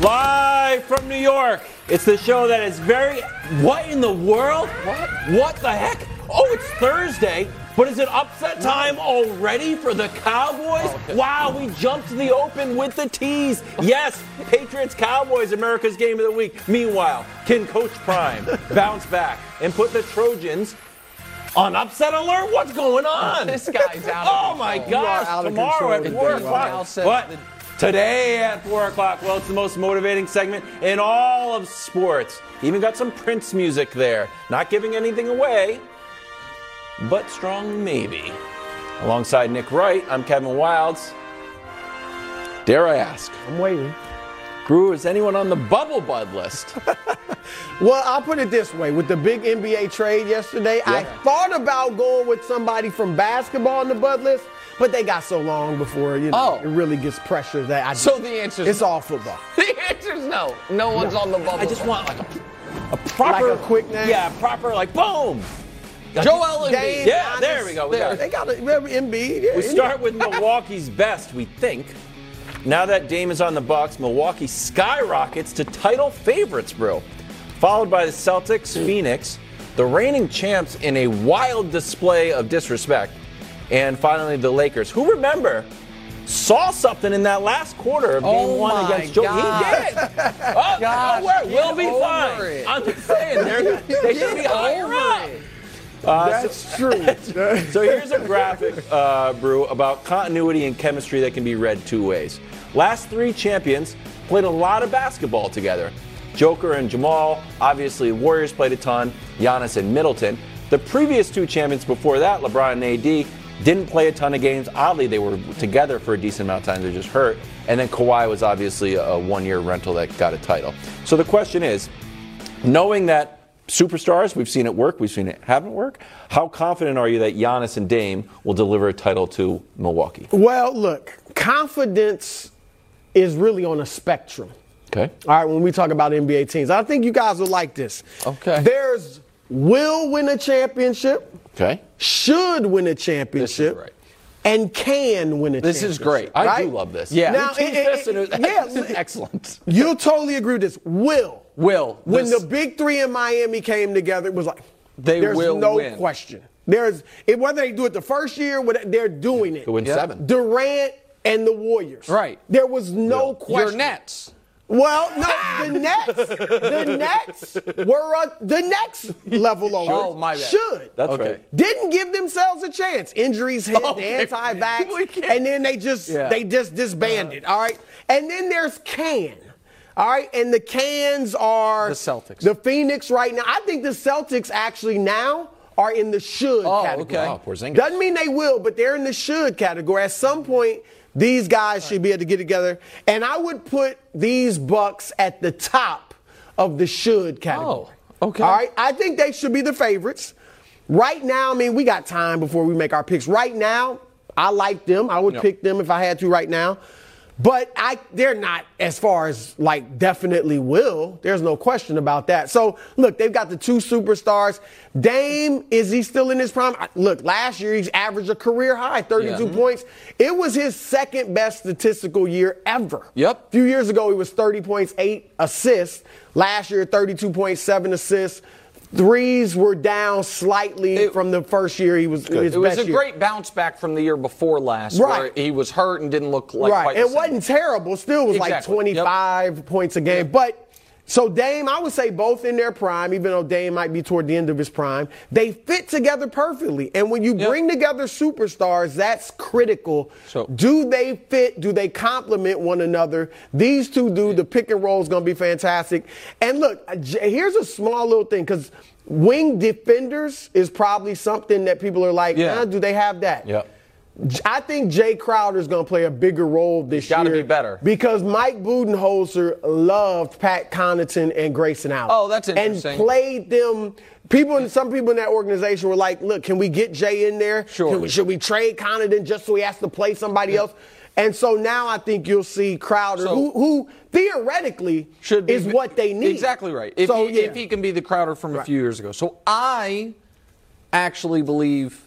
Live from New York. It's the show that is very. What in the world? What? What the heck? Oh, it's Thursday. But is it upset time already for the Cowboys? Oh, wow, we jumped to the open with the tease. Yes, Patriots Cowboys, America's game of the week. Meanwhile, can Coach Prime bounce back and put the Trojans on upset alert? What's going on? This guy's out Oh of my gosh, tomorrow at 4 Indeed. O'clock. Al said But that- today at 4 o'clock, well, it's the most motivating segment in all of sports. Even got some Prince music there. Not giving anything away, but strong maybe. Alongside Nick Wright, I'm Kevin Wildes. Dare I ask, I'm waiting. Brew, is anyone on the bubble bud list? Well, I'll put it this way: with the big NBA trade yesterday, I thought about going with somebody from basketball on the bud list, but they got so long before you know Oh. it really gets pressure that I. So the answer's it's all football. The answer is no. No one's on the bubble. I just want like a, a proper, Like a quick name? Yeah, proper like boom. Joel Embiid. Dame, Yeah, Giannis, there we go, we got it. They got it. Remember Embiid? Yeah, We start with Milwaukee's best, we think. Now that Dame is on the box, Milwaukee skyrockets to title favorites, bro. Followed by the Celtics, Phoenix, the reigning champs in a wild display of disrespect, and finally the Lakers, who remember saw something in that last quarter of Game Oh One against Joe. God. He did. Oh, Gosh, don't worry, we'll be fine. it. I'm just saying, they're, they should be Get higher up. it. That's true. So here's a graphic, uh, Brew, about continuity and chemistry that can be read two ways. Last three champions played a lot of basketball together. Joker and Jamal, obviously Warriors played a ton, Giannis and Middleton. The previous two champions before that, LeBron and AD, didn't play a ton of games. Oddly, they were together for a decent amount of time. They're just hurt. And then Kawhi was obviously a one-year rental that got a title. So the question is, knowing that superstars, we've seen it work, we've seen it haven't work. How confident are you that Giannis and Dame will deliver a title to Milwaukee? well, look, confidence is really on a spectrum. Okay. All right, when we talk about NBA teams, I think you guys will like this. Okay. There's will win a championship, Okay. should win a championship, right. and can win a This championship. This is great. I right? do love this. Yeah. Now, We teased it- this and it yeah, this is excellent. You'll totally agree with this. Will. Will. When This- the big three in Miami came together, it was like They there's will no win. question. There's it, whether they do it the first year, whether they're doing it. To win Yeah. seven. Durant and the Warriors. Right. There was no Will. question. Your Nets. Well, no, the Nets, the Nets were uh, the next level over. Oh, my bad. Should. That's Okay. right. Didn't give themselves a chance. Injuries hit, Okay. We anti-vax, and then they just Yeah. they just disbanded. all right, and then there's Can. All right, and the cans are The Celtics. The Phoenix right now. I think the Celtics actually now are in the should Oh, category. okay. Wow, Porzingis. Doesn't mean they will, but they're in the should category. At some point, these guys should be able to get together. And I would put these Bucks at the top of the should category. Oh, okay. All right. I think they should be the favorites. Right now, I mean, we got time before we make our picks. Right now, I like them. I would Yep. pick them if I had to right now. But I they're not as far as like definitely will. There's no question about that. So look, they've got the two superstars. Dame, is he still in his prime? Look, last year he's averaged a career high, 32 Yeah. points. It was his second best statistical year ever. Yep. A few years ago, he was 30 points, eight assists. Last year, 32.7 assists. Threes were down slightly It- from the first year he was his It was a year. great bounce back from the year before last, Right. where he was hurt and didn't look like right. It wasn't terrible. Still was like Exactly. 25 points a game. But so Dame, I would say both in their prime, even though Dame might be toward the end of his prime, they fit together perfectly. And when you Yep. bring together superstars, that's critical. So- do they fit? Do they complement one another? These two do. The pick and roll is going to be fantastic. And look, here's a small little thing because wing defenders is probably something that people are like, Yeah. "Ah, do they have that? Yep. I think Jae Crowder is going to play a bigger role this gotta year. be better. because Mike Budenholzer loved Pat Connaughton and Grayson Allen. Oh, that's interesting. And played them. People, some people in that organization were like, "Look, can we get Jae in there? Sure. We- should we trade Connaughton just so he has to play somebody else?" And so now I think you'll see Crowder, So- who, who theoretically should be, is what they need. Exactly right. If, so, he, yeah. if he can be the Crowder from a few years ago. So I actually believe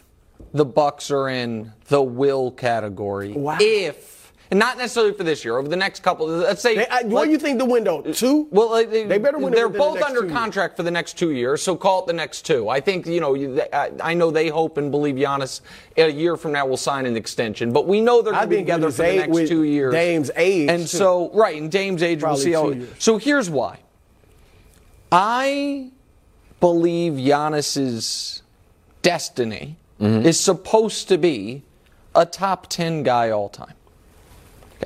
the Bucks are in the will category. Wow. If and not necessarily for this year, over the next couple. Let's say. They, I, what do you think the window? Two? well, uh, they, they, better win. They're the both next under two years. contract for the next two years, so call it the next two. I think you know. you- I, I know they hope and believe Giannis a year from now will sign an extension, but we know they're going to be together for the next two years. Dame's age, and too. so right, and Dame's age, Probably we'll see how. years. So here's why. I believe Giannis's destiny Mm-hmm. is supposed to be a top 10 guy all time.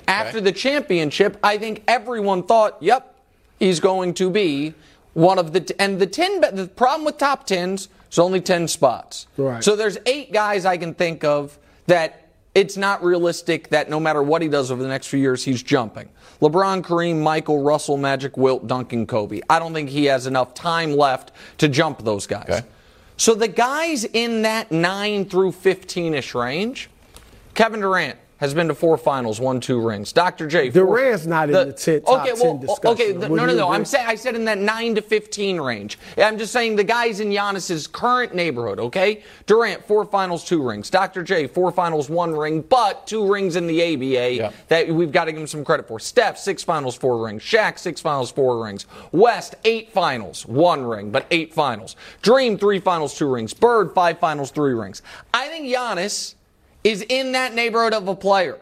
After the championship, I think everyone thought, yep, he's going to be one of the t- and the 10 be- the problem with top 10s is only 10 spots. Right. So there's 8 guys I can think of that it's not realistic that no matter what he does over the next few years, he's jumping. LeBron, Kareem, Michael, Russell, Magic, Wilt, Duncan, Kobe. I don't think he has enough time left to jump those guys. Okay. So the guys in that 9 through 15 ish range, Kevin Durant has been to four finals, won two rings. Dr. J. four- Durant's not in the 10 top 10 discussion, Okay, the- no, no, no. I'm saying I said in that 9 to 15 range. I'm just saying the guys in Giannis's current neighborhood, okay? Durant, four finals, two rings. Dr. J, four finals, one ring, but two rings in the ABA Yeah. that we've got to give him some credit for. Steph, six finals, four rings. Shaq, six finals, four rings. West, eight finals, one ring, but eight finals. Dream, three finals, two rings. Bird, five finals, three rings. I think Giannis is in that neighborhood of a player.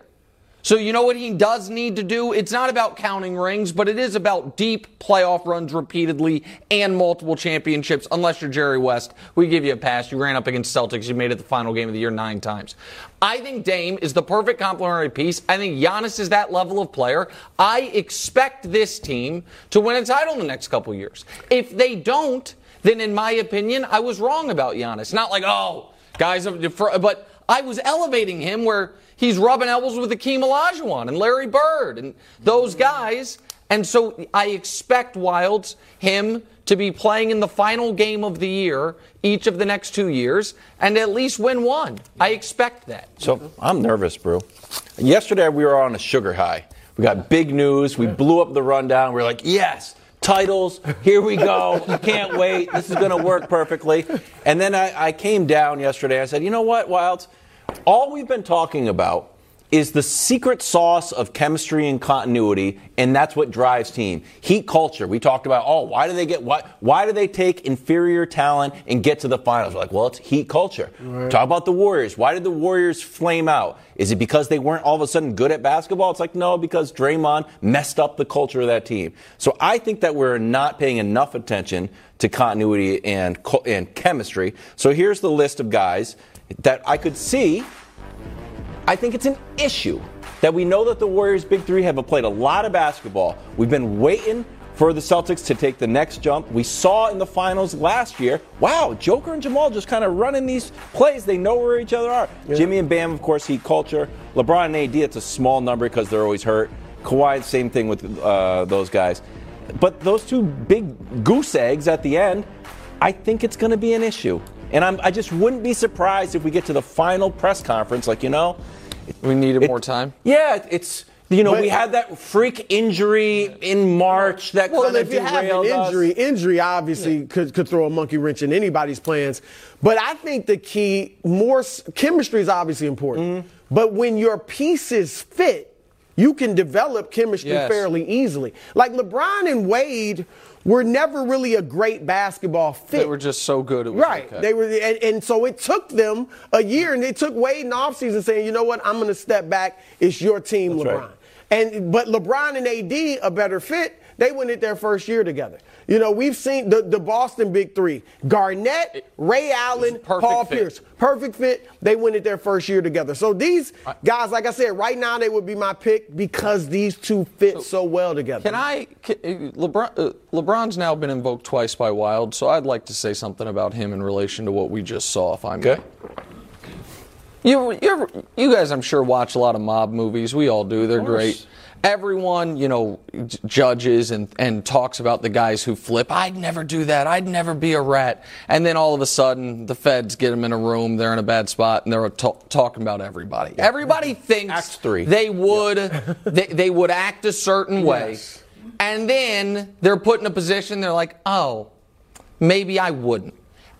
So you know what he does need to do? It's not about counting rings, but it is about deep playoff runs repeatedly and multiple championships. Unless you're Jerry West, we give you a pass. You ran up against Celtics. You made it the final game of the year nine times. I think Dame is the perfect complementary piece. I think Giannis is that level of player. I expect this team to win a title in the next couple years. If they don't, then in my opinion, I was wrong about Giannis. Not like, oh, guys, but I was elevating him where he's rubbing elbows with Akeem Olajuwon and Larry Bird and those guys. And so I expect Wildes, him, to be playing in the final game of the year each of the next two years and at least win one. I expect that. So I'm nervous, Brew. Yesterday we were on a sugar high. We got big news. We blew up the rundown. We are like, yes, titles. Here we go. Can't wait. This is going to work perfectly. And then I, I came down yesterday. I said, you know what, Wildes? All we've been talking about is the secret sauce of chemistry and continuity, and that's what drives team. Heat culture. We talked about, oh, why do they get why why do they take inferior talent and get to the finals? We're like, well, it's heat culture. Talk about the Warriors. Why did the Warriors flame out? Is it because they weren't all of a sudden good at basketball? It's like, no, because Draymond messed up the culture of that team. So I think that we're not paying enough attention to continuity and and chemistry. So here's the list of guys that I could see I think it's an issue that we know that the Warriors' big three have played a lot of basketball. We've been waiting for the Celtics to take the next jump. We saw in the finals last year, wow, Joker and Jamal just kind of running these plays. They know where each other are. Jimmy and Bam, of course, heat culture. LeBron and AD, it's a small number because they're always hurt. Kawhi, same thing with uh, those guys. But those two big goose eggs at the end, I think it's going to be an issue. And I'm, I just wouldn't be surprised if we get to the final press conference, like, you know, We needed it- more time. Yeah, it's you know But- we had that freak injury in March that Well, kind of if you have an derailed us. injury, injury obviously could, could throw a monkey wrench in anybody's plans. But I think the key, more chemistry is obviously important. Mm-hmm. But when your pieces fit, you can develop chemistry Yes. fairly easily. Like LeBron and Wade were never really a great basketball fit. They were just so good. It was Right. okay. They were, and, and so it took them a year, and they took Wade in the offseason saying, you know what, I'm going to step back. It's your team, That's LeBron. right. And but LeBron and AD a better fit. They went it their first year together. You know, we've seen the, the Boston Big Three: Garnett, Ray Allen, Paul fit. Pierce. Perfect fit. They went it their first year together. So these guys, like I said, right now they would be my pick because these two fit so, well together. Can I? Can, LeBron, uh, LeBron's now been invoked twice by Wild, so I'd like to say something about him in relation to what we just saw. If I may. Okay. You, you, ever, you guys, I'm sure, watch a lot of mob movies. We all do. They're great. Everyone, you know, judges and, and talks about the guys who flip. I'd never do that. I'd never be a rat. And then all of a sudden, the feds get them in a room. They're in a bad spot, and they're ta- talking about everybody. Everybody thinks they would they, they would act a certain way, Yes. and then they're put in a position. They're like, oh, maybe I wouldn't.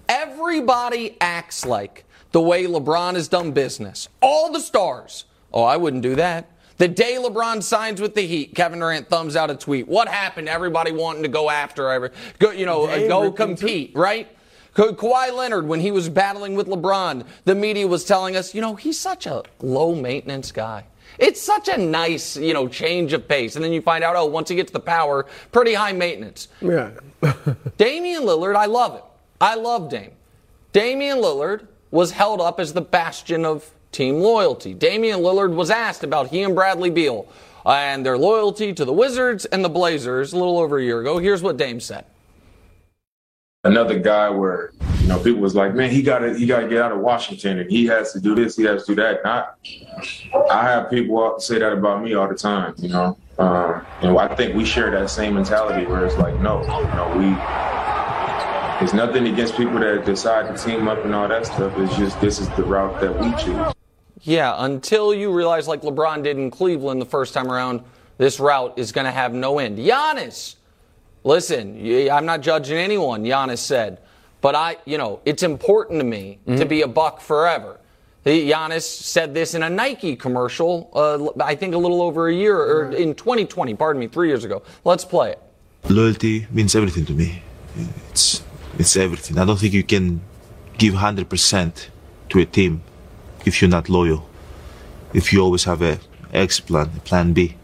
Everybody acts like the way LeBron has done business. All the stars. Oh, I wouldn't do that. The day LeBron signs with the Heat, Kevin Durant thumbs out a tweet. What happened? Everybody wanting to go after, every, go, you know, Dame go him compete, right? Ka- Kawhi Leonard, when he was battling with LeBron, the media was telling us, you know, he's such a low maintenance guy. It's such a nice, you know, change of pace. And then you find out, oh, once he gets the power, pretty high maintenance. Yeah. Damian Lillard, I love it. I love Dame. Damian Lillard was held up as the bastion of team loyalty. Damian Lillard was asked about he and Bradley Beal and their loyalty to the Wizards and the Blazers a little over a year ago. Here's what Dame said. another guy where you know people was like, man, he got to he got to get out of Washington and he has to do this, he has to do that. I, I have people say that about me all the time, you know. Um, and I think we share that same mentality where it's like, no, you know, we. it's nothing against people that decide to team up and all that stuff. It's just this is the route that we choose. Yeah, until you realize, like LeBron did in Cleveland the first time around, this route is going to have no end. Giannis, listen, I'm not judging anyone, Giannis said, but I, you know, it's important to me to be a buck forever. The- Giannis said this in a Nike commercial, uh, I think a little over a year, or in 2020, pardon me, three years ago. Let's play it. loyalty means everything to me. It's it's everything. I don't think you can give hundred percent to a team if you're not loyal. If you always have a X plan, a plan B.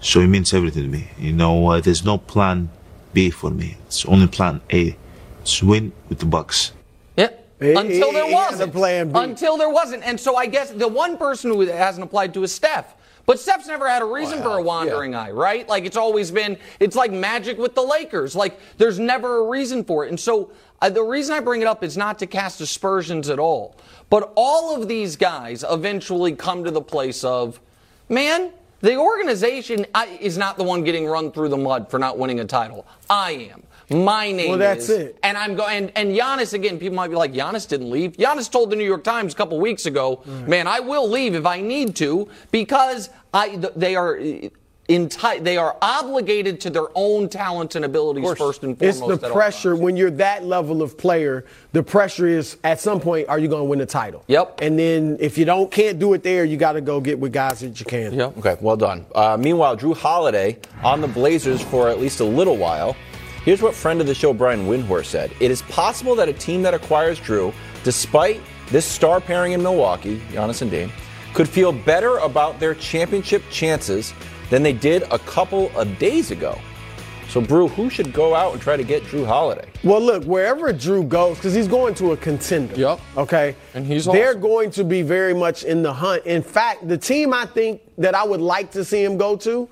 So it means everything to me. You know, uh, there's no plan B for me. It's only plan A. It's win with the Bucks. Yeah. He- Until there he wasn't. a plan B. Until there wasn't. And so I guess the one person who hasn't applied to is Steph. But Steph's never had a reason for a wandering eye, right? Like it's always been, it's like magic with the Lakers. Like there's never a reason for it. And so uh, the reason I bring it up is not to cast aspersions at all. But all of these guys eventually come to the place of, man, the organization is not the one getting run through the mud for not winning a title. I am. My name Well, that's is. it. And I'm going, and, and Giannis, again, people might be like, Giannis didn't leave. Giannis told the New York Times a couple weeks ago, man, I will leave if I need to because I, they are. Enti- they are obligated to their own talents and abilities first and foremost. It's the pressure when you're that level of player. The pressure is at some point, are you going to win the title? Yep. And then if you don't can't do it there, you got to go get with guys that you can. Yep. Okay, well done. Uh, meanwhile, Jrue Holiday on the Blazers for at least a little while. Here's what friend of the show Brian Windhorst said: It is possible that a team that acquires Jrue, despite this star pairing in Milwaukee, Giannis and Dame, could feel better about their championship chances than they did a couple of days ago. So, Brew, who should go out and try to get Jrue Holiday? Well, look, wherever Jrue goes, because he's going to a contender. Yep. Okay. And he's They're awesome. going to be very much in the hunt. In fact, the team I think that I would like to see him go to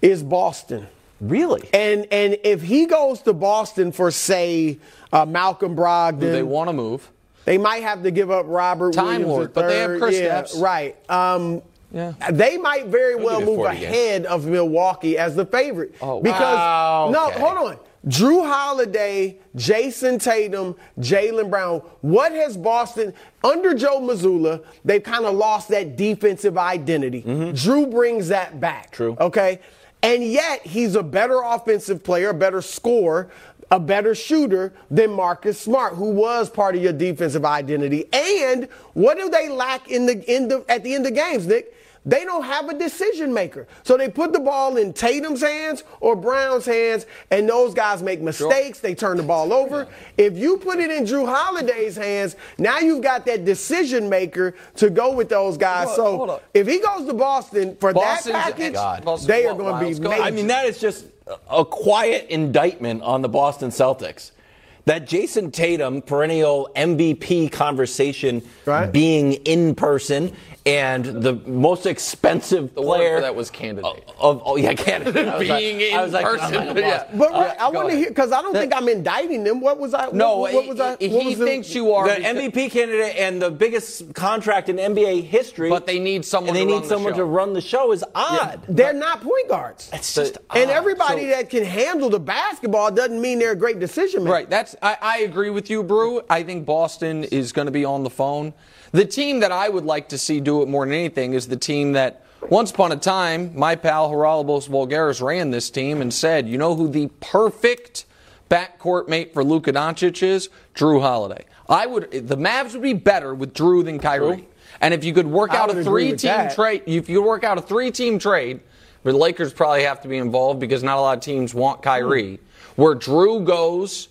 is Boston. Really? And and if he goes to Boston for say uh, Malcolm Brogdon, Do they want to move? They might have to give up Robert Time Williams Lord, but they have. Chris yeah, Stapps. Right. Um, Yeah. They might very well move 40 games. ahead of Milwaukee as the favorite. Oh, because wow. no, Okay. hold on. Jrue Holiday, Jayson Tatum, Jaylen Brown. What has Boston under Joe Mazzulla? They've kind of lost that defensive identity. Jrue brings that back. True. Okay. And yet he's a better offensive player, a better scorer, a better shooter than Marcus Smart, who was part of your defensive identity. And what do they lack in the at the end of games, Nick? They don't have a decision maker. So they put the ball in Tatum's hands or Brown's hands, and those guys make mistakes. They turn the ball over. If you put it in Jrue Holiday's hands, now you've got that decision maker to go with those guys. Hold on, hold so if he goes to Boston for Boston's- that package, God. They are going to be major. I mean, that is just a quiet indictment on the Boston Celtics. That Jayson Tatum perennial MVP conversation Right. being in person and the most expensive The player that was candidate. Of, oh yeah, candidate. I was like- Being in I was like, person, oh, yeah. But Uh, I want to hear because I don't think I'm indicting them. What was I? No, what, what was I? he, what he was the- thinks you are. The because- MVP candidate and the biggest contract in NBA history. But they need someone And they to need run the someone show. to run the show is odd. They're not point guards. It's just and odd. everybody So- that can handle the basketball doesn't mean they're a great decision maker. Right. That's I, I agree with you, Brew. I think Boston is going to be on the phone. The team that I would like to see do it more than anything is the team that once upon a time my pal Haralabos Voulgaris ran this team and said, you know who the perfect backcourt mate for Luka Doncic is? Jrue Holiday. I would the Mavs would be better with Jrue than Kyrie. And if you could work I out a three team trade, if you could work out a three team trade, the Lakers probably have to be involved because not a lot of teams want Kyrie, where Jrue goes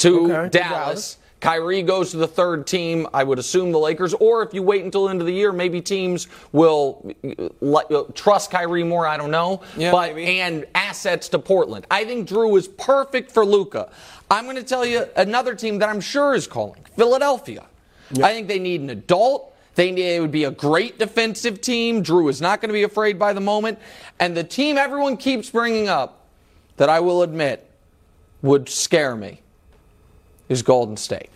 to Okay, Dallas. Kyrie goes to the third team, I would assume the Lakers, or if you wait until the end of the year, maybe teams will uh, uh, trust Kyrie more. I don't know, Yeah, but maybe. and assets to Portland. I think Jrue is perfect for Luka. I'm going to tell you another team that I'm sure is calling Philadelphia. I think they need an adult. They need, it would be a great defensive team. Jrue is not going to be afraid by the moment, and the team everyone keeps bringing up that I will admit would scare me is Golden State.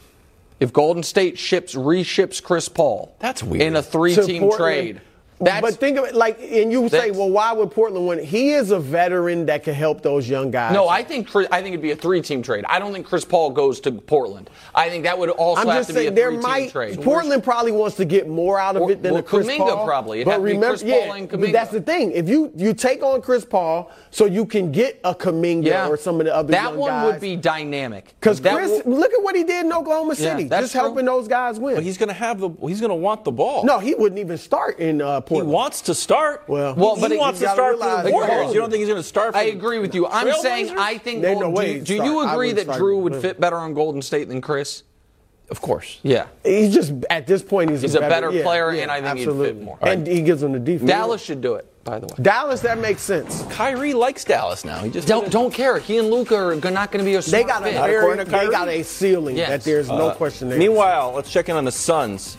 If Golden State ships reships Chris Paul, That's weird. in a three-team Portland. trade. That's, but think of it like, and you say, well, why would Portland win? He is a veteran that can help those young guys. no, I think Chris, I think it'd be a three-team trade. I don't think Chris Paul goes to Portland. I think that would also I'm have just to be a three-team might trade. Portland probably wants to get more out of Or- it than well, the Chris Kuminga Paul. probably. It'd but have to be remember, Chris Paul yeah, and but that's the thing. If you you take on Chris Paul, so you can get a Kuminga yeah, or some of the other that young one guys. would be dynamic because Chris, will- look at what he did in Oklahoma Yeah, City, that's just true. helping those guys win. But he's going to have the. He's going to want the ball. no, he wouldn't even start in uh, He Portland. wants to start. Well- he, but he wants to start for the Warriors. You don't think he's going to start? For I agree with you. I'm saying I think. There's no Golden- way do, do you agree that Jrue him. would fit better on Golden State than Chris? Of course. Yeah. He's just at this point he's, He's a better yeah, player, yeah, and I think he'd fit more. And he gives them the defense. Dallas should do it. By the way. Dallas, that makes sense. Kyrie likes Dallas now. He just Don't don't care. He and Luka are not going to be a smart They got a fit. very, they got a ceiling Yes. that there's no Uh, question there. Meanwhile, let's check in on the Suns.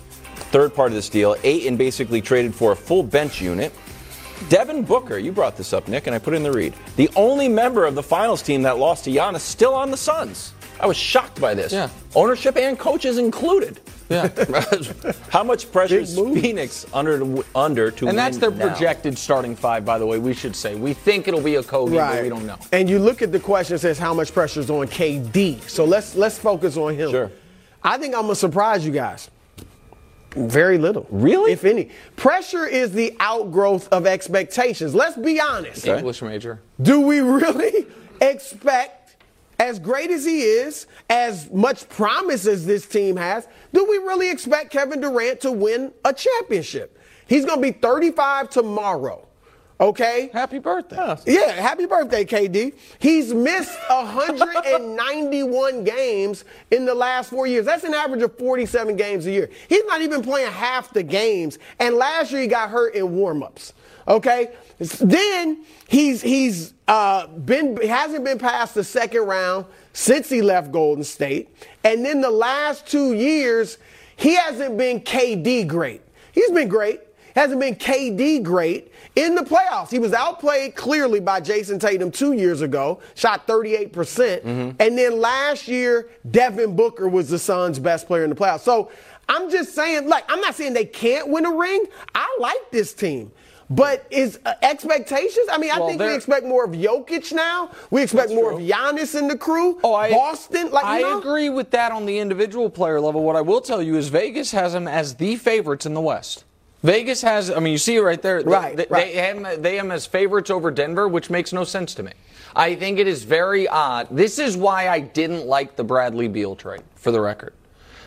Third part of this deal. Ayton basically traded for a full bench unit. Devin Booker, you brought this up, Nick, and I put it in the read. The only member of the finals team that lost to Giannis still on the Suns. I was shocked by this. Yeah. Ownership and coaches included. Yeah. How much pressure is. Phoenix under under to And that's their now? projected starting five, by the way, we should say. We think it'll be a Kobe, but we don't know. And you look at the question that says how much pressure is on KD. So let's let's focus on him. Sure. I think I'm gonna surprise you guys. Very little. Really? If any. Pressure is the outgrowth of expectations. Let's be honest. Okay. English major. Do we really expect, as great as he is, as much promise as this team has, do we really expect Kevin Durant to win a championship? He's going to be 35 tomorrow. Okay? Happy birthday. Yeah, happy birthday, KD. He's missed 191 games in the last four years. That's an average of 47 games a year. He's not even playing half the games. And last year he got hurt in warm-ups. Okay? Then he's he's uh, been hasn't been past the second round since he left Golden State. And then the last two years, he hasn't been KD great. He's been great. Hasn't been KD great in the playoffs. He was outplayed clearly by Jayson Tatum two years ago, shot 38%. percent And then last year, Devin Booker was the Suns' best player in the playoffs. So I'm just saying, like, I'm not saying they can't win a ring. I like this team. But is uh, expectations? I mean, I Well, think we expect more of Jokic now. We expect more of Giannis in the crew. Oh, I, Boston, like I you know? agree with that on the individual player level. What I will tell you is Vegas has them as the favorites in the West. Vegas has, I mean, you see it right there. Right, They, right. They, have, they have as favorites over Denver, which makes no sense to me. I think it is very odd. This is why I didn't like the Bradley Beal trade, for the record.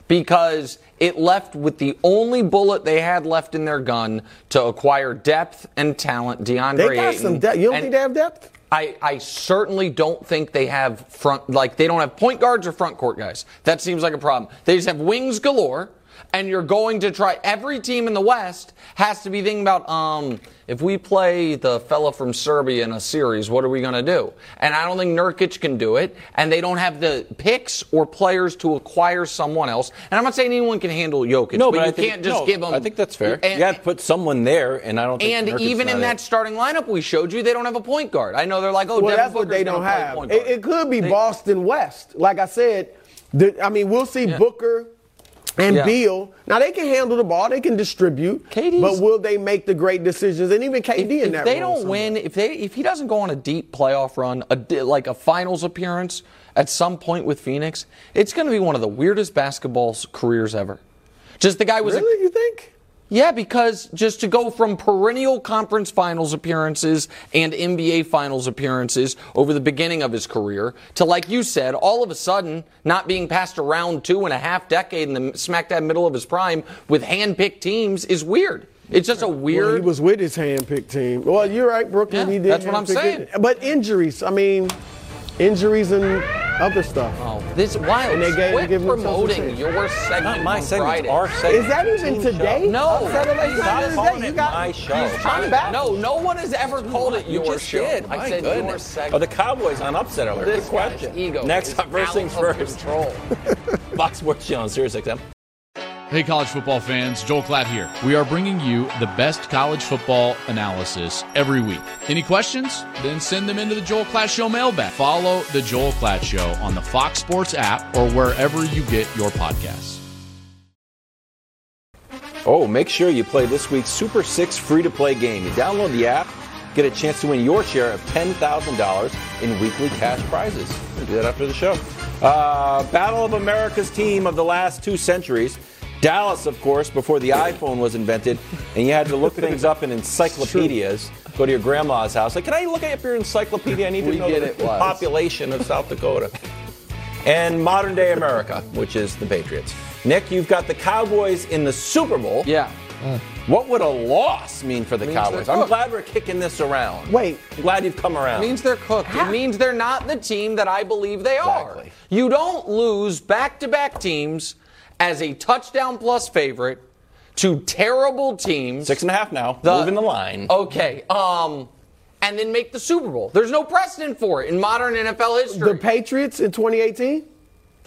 Because it left with the only bullet they had left in their gun to acquire depth and talent, DeAndre They got Ayton. some depth. You don't And- think they have depth? I, I certainly don't think they have front like they don't have point guards or front court guys. That seems like a problem. They just have wings galore, and you're going to try every team in the West has to be thinking about um if we play the fella from Serbia in a series, what are we gonna do? And I don't think Nurkic can do it, and they don't have the picks or players to acquire someone else. And I'm not saying anyone can handle Jokic, No, but, but, you I think, can't just no, give them. I think that's fair. And- you got to put someone there, and I don't think. and Nurkic's even in not that it. starting lineup we showed you, they don't have a point guard. I know they're like, oh, Well, Devin that's what they don't play have. point It, guard. it could be They- Boston West. Like I said, the, I mean, we'll see Yeah. Booker and Yeah. Beal. Now they can handle the ball, they can distribute. KD's but will they make the great decisions? And even KD if, in if they don't somewhat. win, if they if he doesn't go on a deep playoff run, a like a finals appearance at some point with Phoenix, it's going to be one of the weirdest basketball careers ever. Just the guy was a- really, you think? Yeah, because just to go from perennial conference finals appearances and NBA finals appearances over the beginning of his career to, like you said, all of a sudden not being past around two and a half decade in the smack dab middle of his prime with hand-picked teams is weird. It's just a weird. Well, he was with his hand-picked team. Well, you're right, Brooklyn. Yeah, he did. that's what I'm saying. it. But injuries. I mean, injuries and other stuff. Oh, this wild. And they gave- Quit give promoting your segment Not my on segment, Friday. our segment. Is that even today? show. No. Saturday, Stop Saturday. calling You got my show. He's trying back. No, no one has ever called it You your just show. did. I My said your goodness. segment. Oh, the Cowboys on upset alert. This Good question. ego Next first things first. Control. Fox Sports Channel on Sirius XM. Hey, college football fans, Joel Klatt here. We are bringing you the best college football analysis every week. Any questions? Then send them into the Joel Klatt Show mailbag. Follow the Joel Klatt Show on the Fox Sports app or wherever you get your podcasts. Oh, make sure you play this week's Super 6 free to play game. You download the app, get a chance to win your share of $10,000 in weekly cash prizes. We'll do that after the show. Uh, Battle of America's team of the last two centuries. Dallas, of course, before the iPhone was invented, and you had to look things up in encyclopedias. Go to your grandma's house. Like, can I look up your encyclopedia? I need to We know get the it population of South Dakota and modern day America, which is the Patriots. Nick, you've got the Cowboys in the Super Bowl. Yeah. Mm. What would a loss mean for the Cowboys? I'm glad we're kicking this around. Wait. I'm glad you've come around. It means they're cooked. It means they're not the team that I believe they are. You don't lose back to back teams as a touchdown plus favorite to terrible teams. Six and a half now. The- Moving the line. Okay. Um, and then make the Super Bowl. There's no precedent for it in modern NFL history. The Patriots in 2018.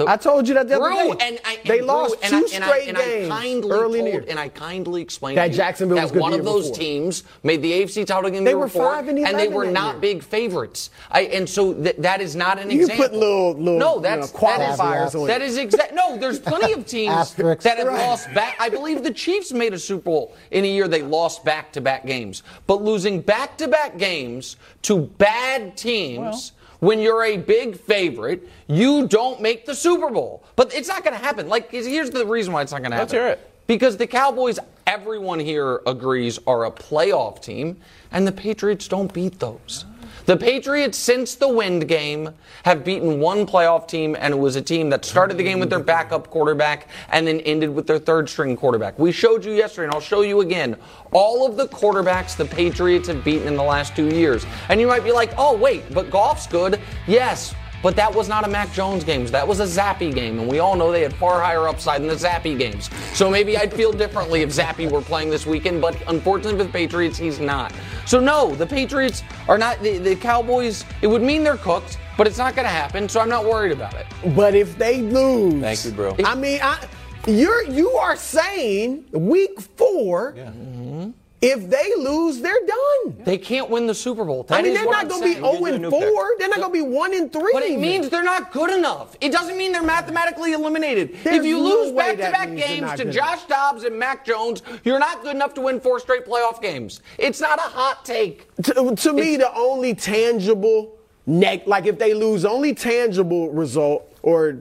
The- I told you that the other day. and I, and they Drew, lost and two I, and I- straight and games I kindly early in the told, year. and I kindly explained That to you Jacksonville that was good one of those before. teams made the AFC title game They the year were before, 5 and and they were not year. big favorites. I, and so th- that is not an You example. put little- little, no, you that's know, that is, qualifiers on it. that is exact. No, there's plenty of teams that have Right. lost back. I believe the Chiefs made a Super Bowl in a year they lost back to back games, but losing back to back games to bad teams when you're a big favorite, you don't make the Super Bowl. But it's not going to happen. Like, here's the reason why it's not going to happen. Let's hear it. Because the Cowboys, everyone here agrees, are a playoff team, and the Patriots don't beat those. The Patriots, since the wind game, have beaten one playoff team, and it was a team that started the game with their backup quarterback and then ended with their third string quarterback. We showed you yesterday, and I'll show you again, all of the quarterbacks the Patriots have beaten in the last two years. And you might be like, oh, wait, but Goff's good. Yes, but that was not a Mac Jones game. That was a Zappe game, and we all know they had far higher upside than the Zappe games. So maybe I'd feel differently if Zappe were playing this weekend, but unfortunately for the Patriots, he's not. So no, the Patriots are not the, the Cowboys. It would mean they're cooked, but it's not going to happen. So I'm not worried about it. But if they lose, Thank you, bro. I mean, I, you're you are saying week 4 mm-hmm. If they lose, they're done. They can't win the Super Bowl. I mean, they're not going to be saying. 0 and 4. pick. They're not going to be 1 and 3. But it even. means they're not good enough. It doesn't mean they're mathematically eliminated. There's if you no lose back to back games to Josh Dobbs and Mac Jones, you're not good enough to win four straight playoff games. It's not a hot take. to, to me, the only tangible neg, like if they lose, only tangible result or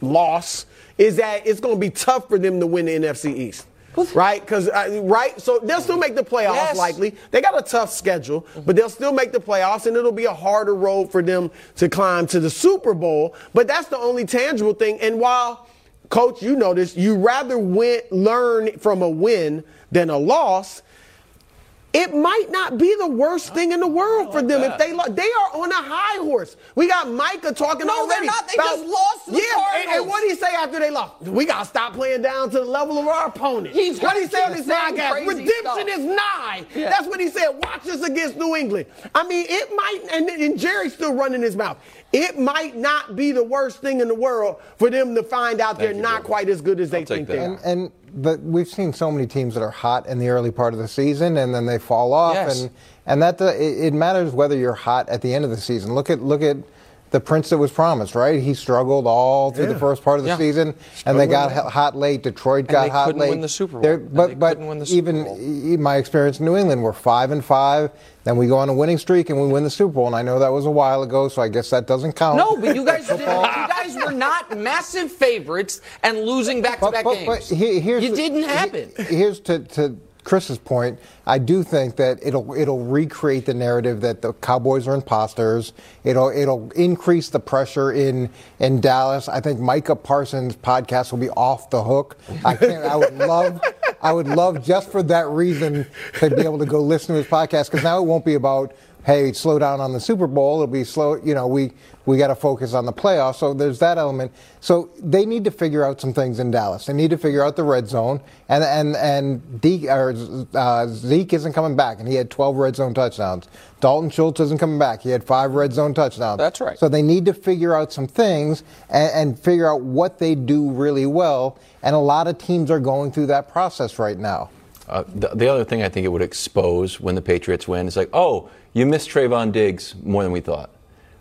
loss is that it's going to be tough for them to win the NFC East. Right, because uh, right, so they'll still make the playoffs Yes. likely. They got a tough schedule, but they'll still make the playoffs, and it'll be a harder road for them to climb to the Super Bowl. But that's the only tangible thing. And while, Coach, you know this, you rather win, learn from a win than a loss it might not be the worst thing in the world for them if they lo- they are on a high horse. We got Micah talking No, they're not. They just lost to the yeah, and- and, what did he say after they lost? We gotta stop playing down to the level of our opponent. He's what did he say on his podcast? Redemption stuff. is nigh. Yeah. That's what he said. Watch us against New England. I mean, it might, and, and Jerry's still running his mouth. It might not be the worst thing in the world for them to find out they're you, not Bill. quite as good as they I'll take think that. they are. and but we've seen so many teams that are hot in the early part of the season and then they fall off Yes. and and that uh, it, it matters whether you're hot at the end of the season. Look at look at the prince that was promised, right? He struggled all through the first part of the Yeah. season, and they got h- hot late. Detroit got they hot couldn't late. win the Super Bowl. They're- And But they but couldn't win the Super even Bowl. my experience in New England, we're five and five. Then we go on a winning streak and we win the Super Bowl. And I know that was a while ago, so I guess that doesn't count. No, but you guys did, you guys were not massive favorites and losing back-to-back but, games. but he- here's it didn't he- happen. Here's to, to Chris's point. I do think that it'll it'll recreate the narrative that the Cowboys are imposters. It'll it'll increase the pressure in in Dallas. I think Micah Parsons' podcast will be off the hook. I can't. I would love. I would love just for that reason to be able to go listen to his podcast because now it won't be about hey slow down on the Super Bowl. It'll be slow. You know we we got to focus on the playoffs. So there's that element. So they need to figure out some things in Dallas. They need to figure out the red zone. And and and Deke, or, uh, Zeke isn't coming back, and he had 12 red zone touchdowns. Dalton Schultz isn't coming back. He had five red zone touchdowns. That's right. So they need to figure out some things and, and figure out what they do really well. And a lot of teams are going through that process right now. Uh, the, the other thing I think it would expose when the Patriots win is like, oh, you missed Trevon Diggs more than we thought.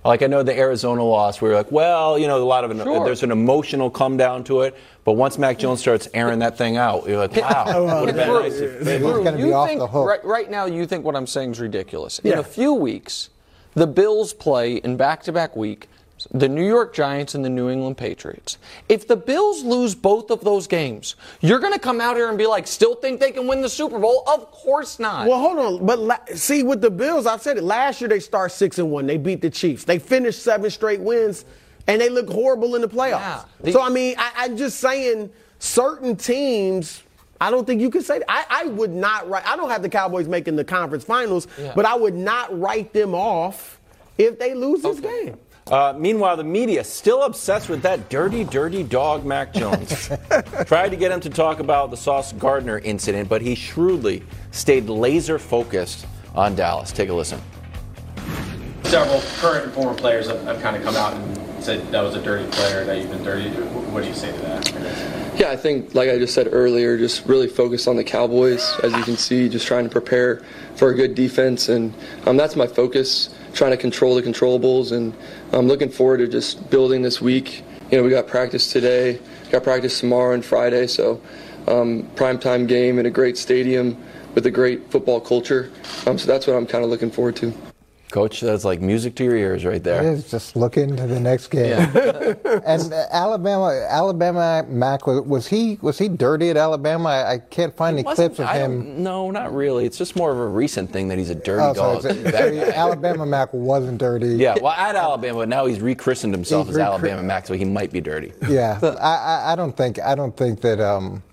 Like I know the Arizona loss, we were like, well, you know, a lot of an, Sure. there's an emotional come down to it. But once Mac Jones starts airing that thing out, you're like, wow, would have been nice if He's Drew, gonna be you off think the hook. Right, right now, you think what I'm saying is ridiculous. In a few weeks, the Bills play in back-to-back week the New York Giants and the New England Patriots. If the Bills lose both of those games, you're going to come out here and be like, still think they can win the Super Bowl? Of course not. Well, hold on. But la- see, with the Bills, I've said it. Last year they start six and one. They beat the Chiefs. They finished seven straight wins, and they look horrible in the playoffs. Yeah. The- so I mean, I, I'm just saying, certain teams. I don't think you can say that. I, I would not write. I don't have the Cowboys making the conference finals, Yeah. but I would not write them off if they lose this game. Uh, meanwhile, the media still obsessed with that dirty, dirty dog, Mac Jones. Tried to get him to talk about the Sauce Gardner incident, but he shrewdly stayed laser focused on Dallas. Take a listen. several current and former players have, have kind of come out and said that was a dirty player, that you've been dirty. What do you say to that? Yeah, I think, like I just said earlier, just really focused on the Cowboys. As you can see, just trying to prepare for a good defense, and um, that's my focus. Trying to control the controllables, and I'm looking forward to just building this week. You know, we got practice today, got practice tomorrow and Friday, so um, primetime game in a great stadium with a great football culture. Um, so that's what I'm kind of looking forward to. Coach, that's like music to your ears right there. there. is just looking to the next game. and uh, Alabama, Alabama, Mac was, was he was he dirty at Alabama? I, I can't find any clips of I him. No, not really. It's just more of a recent thing that he's a dirty Oh, so dog. it's- so Alabama Mac wasn't dirty. yeah, well, at Alabama, but now he's rechristened himself He's as Alabama Mac, so he might be dirty. Yeah, I, I, don't think I don't think that. Um,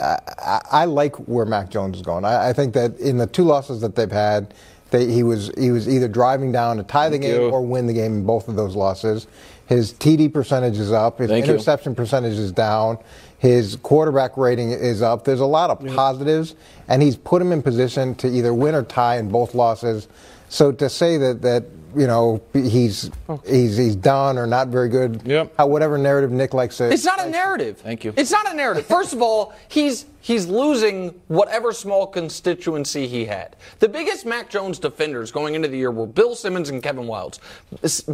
I, I, I like where Mac Jones is going. I, I think that in the two losses that they've had, they, he was he was either driving down to tie the game you. or win the game in both of those losses. His TD percentage is up. His Thank you. interception percentage is down. His quarterback rating is up. There's a lot of positives, and he's put him in position to either win or tie in both losses. So to say that that you know he's he's he's done or not very good, Yep. uh, whatever narrative Nick likes to. It's not a narrative. Thank you. It's not a narrative. First of all, he's he's losing whatever small constituency he had. The biggest Mac Jones defenders going into the year were Bill Simmons and Kevin Wildes.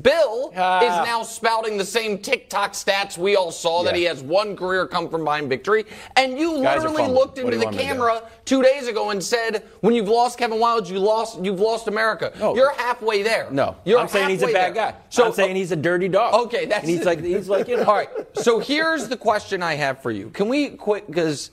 Bill Ah. is now spouting the same TikTok stats we all saw that he has one career come from behind victory, and you Guys literally looked into the want me to do? camera two days ago and said, "When you've lost Kevin Wildes, you lost you've lost America." No. You're halfway there. No, You're I'm saying he's a bad there. guy. So I'm saying he's a dirty dog. Okay, that's and he's like he's like you know. All right. So here's the question I have for you. Can we quit? Because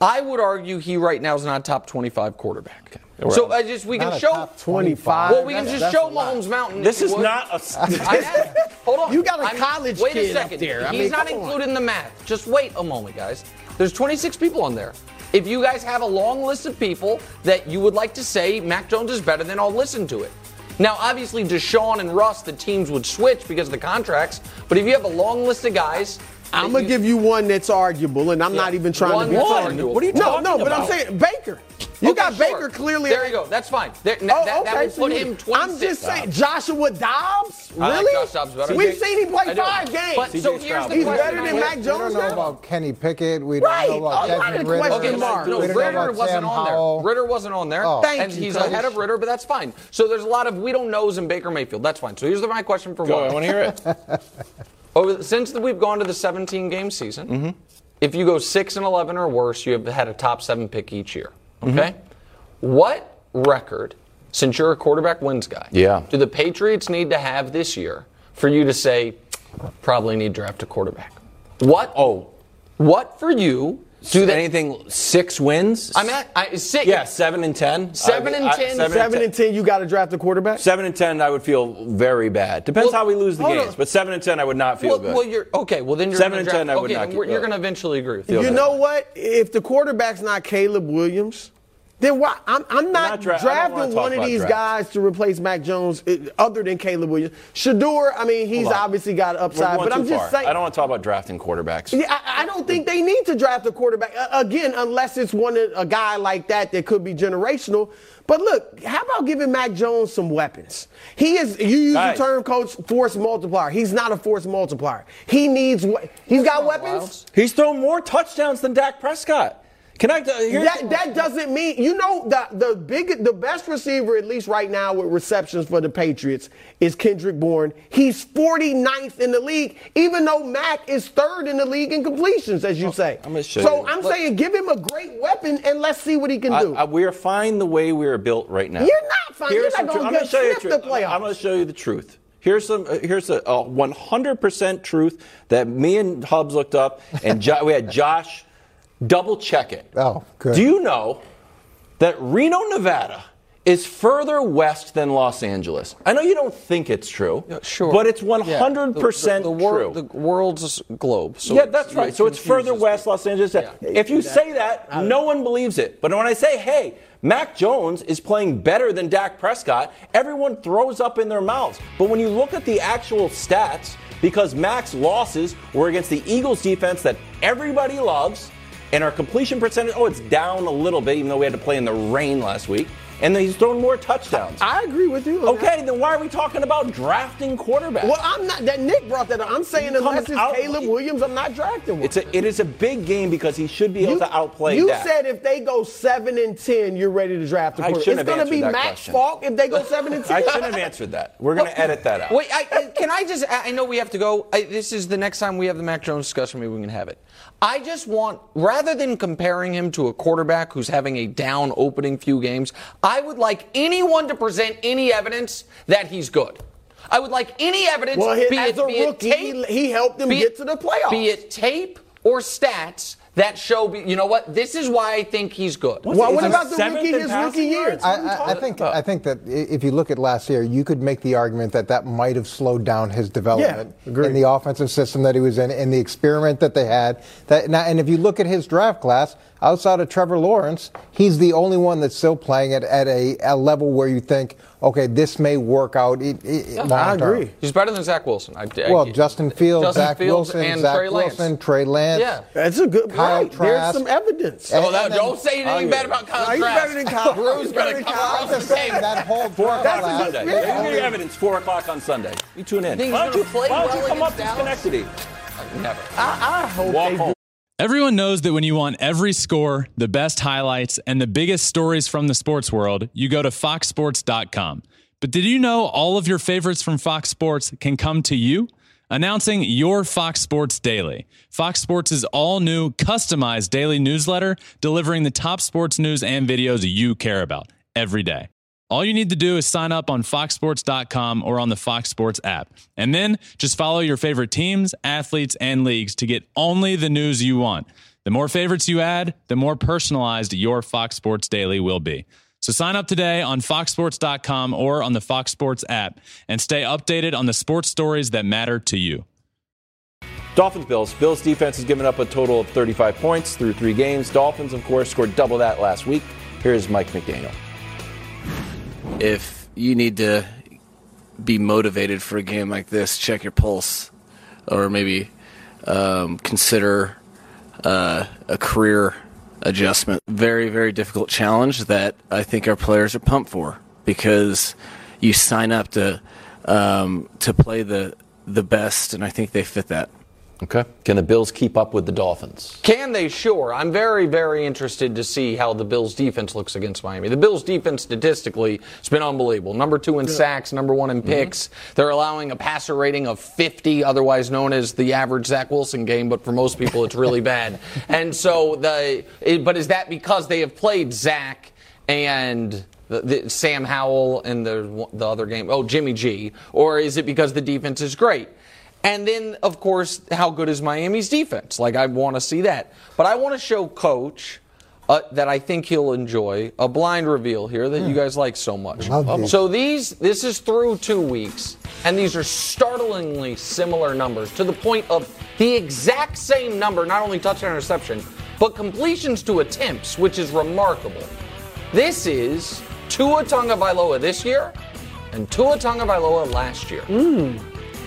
I would argue he right now is not a top 25 quarterback. So I just we Not can show 25. Well, we can just show a. Mahomes Mountain. This is you would. not a. I hold on. You got a I'm- college wait kid a up second. there. I He's mean, not come on. included in the math. Just wait a moment, guys. There's 26 people on there. If you guys have a long list of people that you would like to say Mac Jones is better, then I'll listen to it. Now, obviously, Deshaun and Russ, the teams would switch because of the contracts. But if you have a long list of guys I'm gonna give you one that's arguable, and I'm Yeah. not even trying One to be that's funny. arguable. What are you no, talking no, no, but I'm saying Baker. You Okay, got sure. Baker clearly. There you go. That's fine. There, Oh, that, that, okay. that would put him 26. I'm just saying, Joshua Dobbs. I like Really? Josh Dobbs better. We've seen him play five games. But so here's Stroud. the He's question. better than We- Mac We Jones don't know now? about Kenny Pickett. We Right. don't know A about lot of Desmond Ridder. Okay, marks. no, We don't Ridder wasn't on there. Ridder wasn't on there, Oh. Thank and you, he's Coach. ahead of Ridder, but that's fine. So there's a lot of we don't knows in Baker Mayfield. That's fine. So here's the, my question for Go, I want to hear it. Over, since we've gone to the 17 game season, Mm-hmm. if you go 6 and 11 or worse, you have had a top seven pick each year. Mm-hmm. Okay? What record, since you're a quarterback wins guy, Yeah. do the Patriots need to have this year for you to say, probably need to draft a quarterback? What? Oh. What for you do they. Anything six wins? I'm at I, six. yeah, seven and ten. Seven I- and I- 10. Seven and ten, you got to draft a quarterback. Seven and ten, I would feel very bad. Depends Well, how we lose the games, on. but seven and ten, I would not feel Well, good. well, you're okay. Well, then you're Seven gonna and draft, 10, I would okay, not then You're going to eventually agree with you. You know what? If the quarterback's not Caleb Williams, then why? I'm, I'm not, not dra- I don't wanna drafting one of these draft. guys to replace Mac Jones, other than Caleb Williams. Shedeur, I mean, he's obviously got We're upside, but I'm just far. saying. I don't want to talk about drafting quarterbacks. Yeah, I, I don't think they need to draft a quarterback uh, again, unless it's one of- a guy like that that could be generational. But look, how about giving Mac Jones some weapons? He is. You use Guys. the term, coach, force multiplier. He's not a force multiplier. He needs. we- He's got weapons. He's thrown more touchdowns than Dak Prescott. Can I? uh, Here's, That, that doesn't mean you know the the big the best receiver at least right now with receptions for the Patriots is Kendrick Bourne. He's 49th in the league, even though Mac is third in the league in completions, as you say. I'm gonna show so you. I'm Look. saying give him a great weapon and let's see what he can I, do. I, we are fine the way we are built right now. You're not fine. You're not gonna truth. I'm get gonna show you the truth. the playoffs. I'm going to show you the truth. Here's some. uh, Here's a, a 100% truth that me and Hubs looked up, and jo- we had Josh double check it. Oh, good. Do you know that Reno, Nevada? Is further west than Los Angeles. I know you don't think it's true, Sure. but it's 100% the, the, the wor- true. The world's globe. So yeah, that's right. it So it's further west, people. Los Angeles. If you say that, no one believes it. But when I say, hey, Mac Jones is playing better than Dak Prescott, everyone throws up in their mouths. But when you look at the actual stats, because Mac's losses were against the Eagles defense that everybody loves, and our completion percentage, oh, it's down a little bit, even though we had to play in the rain last week. And then he's thrown more touchdowns. I agree with you. on that. Okay, then why are we talking about drafting quarterbacks? Well, I'm not. That Nick brought that up. I'm saying You unless coming it's out- Caleb Williams, I'm not drafting one. It's a, it is a big game because he should be able You, to outplay you Dak. said if they go seven and ten, you're ready to draft a I quarterback. shouldn't It's have going to be answered that Matt's question. fault if they go seven and ten. I shouldn't have answered that. We're going to edit that out. Wait, I, I- can I just? I I know we have to go. I, this is the next time we have the Mac Jones discussion. Maybe we can have it. I just want, rather than comparing him to a quarterback who's having a down opening few games, I would like anyone to present any evidence that he's good. I would like any evidence. Well, he- be as it, a be rookie, tape, he helped them get to the playoffs. Be it tape or stats that show. Be, You know what? This is why I think he's good. well, what Is he about the rookie? His rookie years. I, I, I think I think that if you look at last year, you could make the argument that that might have slowed down his development Yeah, in the offensive system that he was in, and the experiment that they had. That now, and if you look at his draft class, outside of Trevor Lawrence, he's the only one that's still playing it at a, a level where you think, okay, this may work out. i- i- long I agree. He's better than Zach Wilson. I, I- Well, Justin Fields, Justin Zach Fields Wilson, and Zach Trey Lance. Trey Lance. Yeah. That's a good Kyle right. There's some evidence. And- Oh, that, and then- don't say anything Oh, bad about Kyle No, he's Trask. better than Kyle. Drew's better than Kyle. across I'm the just saying table. that whole Four draft o'clock class- Sunday. Yeah. You give me evidence. Four o'clock on Sunday. You tune in. He's Why don't you, why don't you well come up against to Dallas? Schenectady? Never. I, I hope Walk they home. Everyone knows that when you want every score, the best highlights, and the biggest stories from the sports world, you go to foxsports.com. But did you know all of your favorites from Fox Sports can come to you? Announcing your Fox Sports Daily. Fox Sports' all new customized daily newsletter delivering the top sports news and videos you care about every day. All you need to do is sign up on foxsports.com or on the Fox Sports app. And then just follow your favorite teams, athletes, and leagues to get only the news you want. The more favorites you add, the more personalized your Fox Sports Daily will be. So sign up today on foxsports.com or on the Fox Sports app and stay updated on the sports stories that matter to you. Dolphins Bills. Bills defense has given up a total of 35 points through three games. Dolphins, of course, scored double that last week. Here's Mike McDaniel. If you need to be motivated for a game like this, check your pulse, or maybe um, consider uh, a career adjustment. Very, very difficult challenge that I think our players are pumped for because you sign up to um, to play the the best, and I think they fit that. Okay. Can the Bills keep up with the Dolphins? Can they? Sure. I'm very, very interested to see how the Bills' defense looks against Miami. The Bills' defense statistically has been unbelievable. Number two in sacks, number one in mm-hmm. picks. They're allowing a passer rating of 50, otherwise known as the average Zach Wilson game, but for most people, it's really bad. And so the, it, but is that because they have played Zach and the, the, Sam Howell and the the other game? Oh, Jimmy G, or is it because the defense is great? And then, of course, how good is Miami's defense? Like, I want to see that. But I want to show Coach uh, that I think he'll enjoy a blind reveal here that you guys like so much. So these, this is through two weeks, and these are startlingly similar numbers to the point of the exact same number, not only touchdown interception, but completions to attempts, which is remarkable. This is Tua Tagovailoa this year and Tua Tagovailoa last year.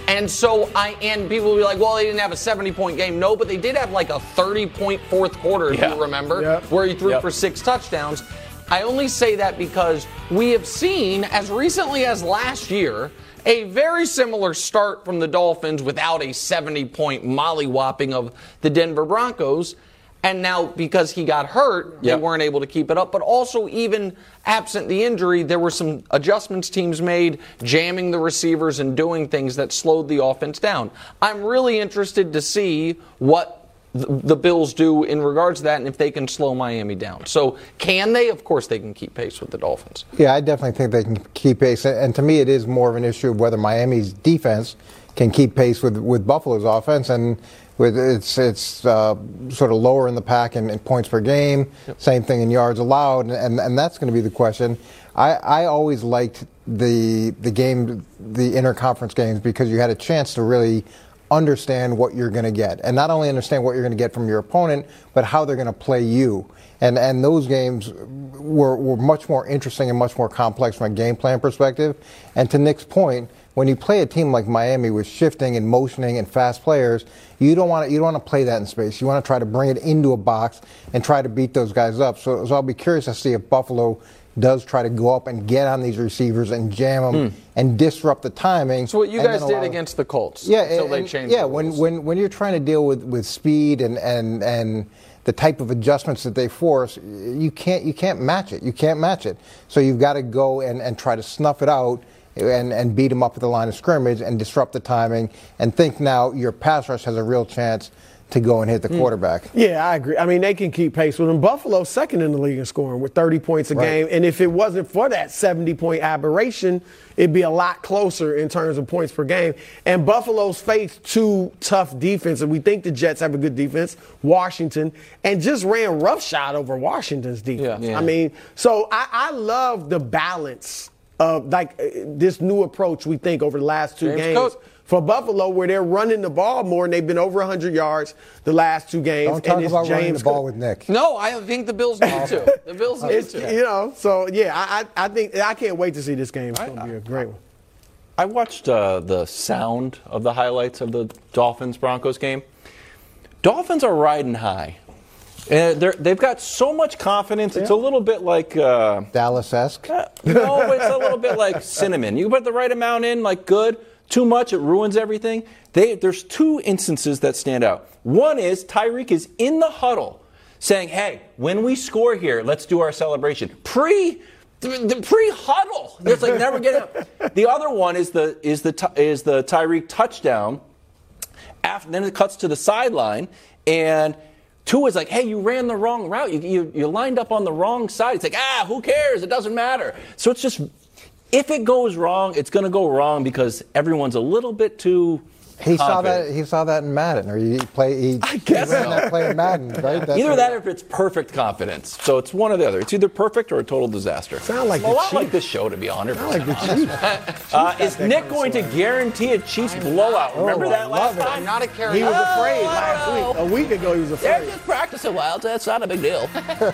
And so I and people will be like, well, they didn't have a 70 point game. No, but they did have like a 30 point fourth quarter, if Yeah. you remember, Yep. where he threw Yep. for six touchdowns. I only say that because we have seen as recently as last year a very similar start from the Dolphins without a 70 point mollywhopping of the Denver Broncos. And now, because he got hurt, Yep. they weren't able to keep it up. But also, even absent the injury, there were some adjustments teams made, jamming the receivers and doing things that slowed the offense down. I'm really interested to see what the Bills do in regards to that and if they can slow Miami down. So, can they? Of course, they can keep pace with the Dolphins. Yeah, I definitely think they can keep pace. And to me, it is more of an issue of whether Miami's defense can keep pace with, with Buffalo's offense. And with it's it's uh, sort of lower in the pack in, in points per game. Same thing in yards allowed, and, and, and that's going to be the question. I, I always liked the the game, the interconference games, because you had a chance to really understand what you're going to get, and not only understand what you're going to get from your opponent, but how they're going to play you. And and those games were, were much more interesting and much more complex from a game plan perspective. And to Nick's point, when you play a team like Miami with shifting and motioning and fast players, you don't want to, you don't want to play that in space. You want to try to bring it into a box and try to beat those guys up. So, so I'll be curious to see if Buffalo does try to go up and get on these receivers and jam them hmm. and disrupt the timing. So, what you guys did against the Colts yeah, until and- they changed Yeah, the when, when when you're trying to deal with, with speed and, and and the type of adjustments that they force, you can't you can't match it. You can't match it. So you've got to go and, and try to snuff it out and, and beat them up at the line of scrimmage and disrupt the timing and think now your pass rush has a real chance to go and hit the Hmm. quarterback. Yeah, I agree. I mean, they can keep pace with them. Buffalo second in the league in scoring with 30 points a Right. game. And if it wasn't for that 70 point aberration, it'd be a lot closer in terms of points per game. And Buffalo's faced two tough defenses. We think the Jets have a good defense, Washington, and just ran roughshod over Washington's defense. Yeah. I mean, so I, I love the balance of like uh, this new approach we think over the last two James games Cook. for Buffalo, where they're running the ball more and they've been over 100 yards the last two games. Don't talk and it's about running the ball Cook. with Nick. no, I think the Bills need to. The Bills need It's, to. you know, so yeah, I, I, I think I can't wait to see this game. It's going to be a great one. I watched uh, the sound of the highlights of the Dolphins Broncos game. Dolphins are riding high. And they're, they've got so much confidence. It's a little bit like. Uh, Dallas esque. no, it's a little bit like cinnamon. You put the right amount in, like good. Too much, it ruins everything. They, there's two instances that stand out. One is Tyreek is in the huddle saying, hey, when we score here, let's do our celebration. Pre. The pre-huddle, it's like never get up. The other one is the is the is the Tyreek touchdown. After, then it cuts to the sideline, and Tua's like, "Hey, you ran the wrong route. You, you you lined up on the wrong side." It's like, "Ah, who cares? It doesn't matter." So it's just, if it goes wrong, it's going to go wrong because everyone's a little bit too. He saw that. He saw that in Madden, or he play. He, I guess he ran so. that play in Madden, right? That's Either that or if it's perfect confidence. So it's one or the other. It's either perfect or a total disaster. Sound like a the lot like this show, to be honest. like the Chiefs. Uh, is Nick going to guarantee a Chiefs blowout? Remember I that last love it. time? I'm not a carrot. He was Oh, afraid I last week. A week ago, he was afraid. They're afraid. just practicing wild. That's not a big deal.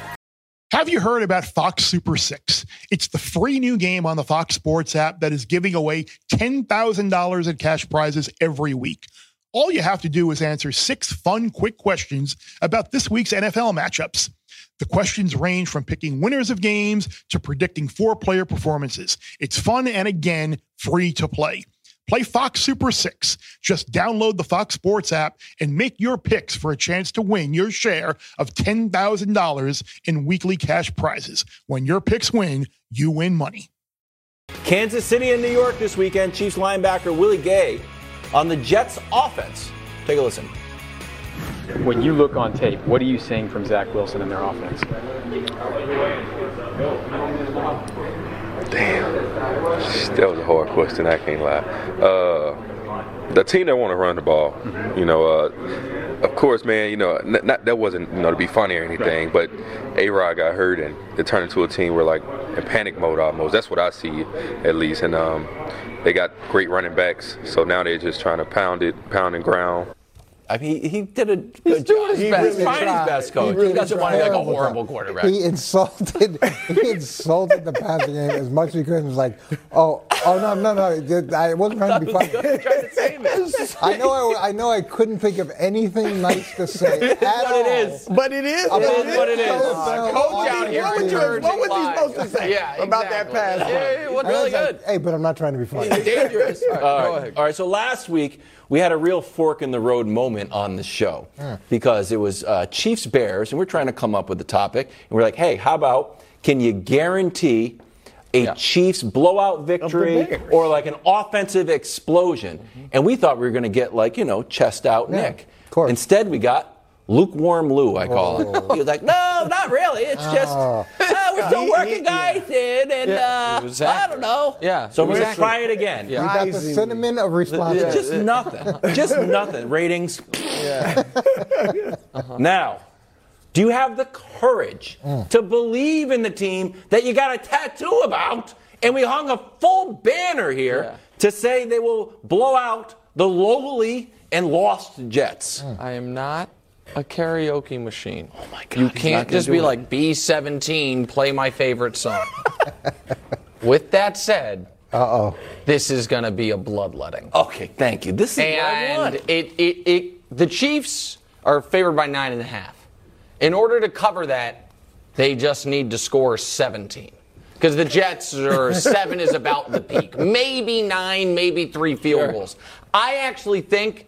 Have you heard about Fox Super 6? It's the free new game on the Fox Sports app that is giving away $10,000 in cash prizes every week. All you have to do is answer six fun, quick questions about this week's NFL matchups. The questions range from picking winners of games to predicting four player performances. It's fun and again, free to play. Play Fox Super 6. Just download the Fox Sports app and make your picks for a chance to win your share of $10,000 in weekly cash prizes. When your picks win, you win money. Kansas City and New York this weekend. Chiefs linebacker Willie Gay on the Jets offense. Take a listen. When you look on tape, what are you seeing from Zach Wilson and their offense? Damn. That was a hard question, I can't lie. Uh, the team that want to run the ball, Mm-hmm. you know, uh, of course, man, you know, n- not, that wasn't, you know, to be funny or anything, but A-Rod got hurt and it turned into a team where, like, in panic mode almost. That's what I see, at least. And um, they got great running backs, so now they're just trying to pound it, pound and ground. I mean, he, he did a good He's doing job. his He's best. trying his best, coach. He He, doesn't want to be like a horrible quarterback. He insulted. he insulted the passing game as much as he could. It was like, oh, oh no, no, no! I wasn't trying to be funny. to. I know. I, I know. I couldn't think of anything nice to say at But all. it is. But it is. About it is. what it is. So- Coach out here What, would you, encouraging what was he supposed to say Yeah, about that pass? Yeah, it was I was really like, good. Hey, but I'm not trying to be funny. dangerous. All right. All right. So last week we had a real fork in the road moment on the show because it was uh, Chiefs Bears, and we're trying to come up with the topic, and we're like, hey, how about can you guarantee? A Chiefs blowout victory or like an offensive explosion. And we thought we were going to get like, you know, chest out Yeah, Nick. of course. Instead, we got lukewarm Lou, I call it. He was like, no, not really. It's just, Oh. uh, we're still He- working he- guys in, and uh, It was I don't know. Yeah, So we're going to try it again. Yeah. You got the Surprisingly. cinnamon of response. It's just nothing. Just nothing. Ratings. Now, do you have the courage to believe in the team that you got a tattoo about? And we hung a full banner here Yeah. to say they will blow out the lowly and lost Jets. I am not a karaoke machine. Oh my God, You can't just be it. like B17, play my favorite song. With that said, Uh oh. this is going to be a bloodletting. Okay, thank you. This is what I and want. it, it, it, the Chiefs are favored by nine and a half. In order to cover that, they just need to score 17. Because the Jets are seven is about the peak. Maybe nine, maybe three field goals. I actually think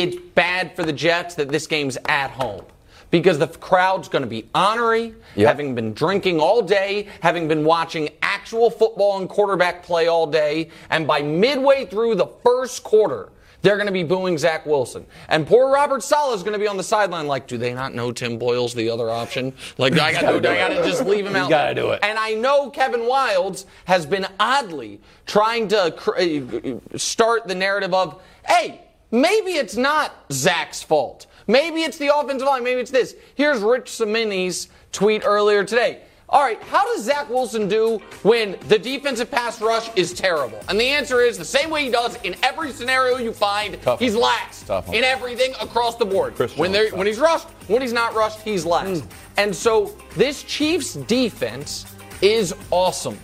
it's bad for the Jets that this game's at home. Because the crowd's going to be honorary, Yep. having been drinking all day, having been watching actual football and quarterback play all day, and by midway through the first quarter, they're going to be booing Zach Wilson. And poor Robert Saleh is going to be on the sideline like, do they not know Tim Boyle's the other option? Like, I got to just leave him out. gotta do it. And I know Kevin Wildes has been oddly trying to cr- uh, start the narrative of, hey, maybe it's not Zach's fault. Maybe it's the offensive line. Maybe it's this. Here's Rich Cimini's tweet earlier today. All right, how does Zach Wilson do when the defensive pass rush is terrible? And the answer is the same way he does in every scenario you find. Tough he's one. last Tough one. in everything across the board. When, they're- when he's rushed, when he's not rushed, he's last. Hmm. And so this Chiefs defense is awesome.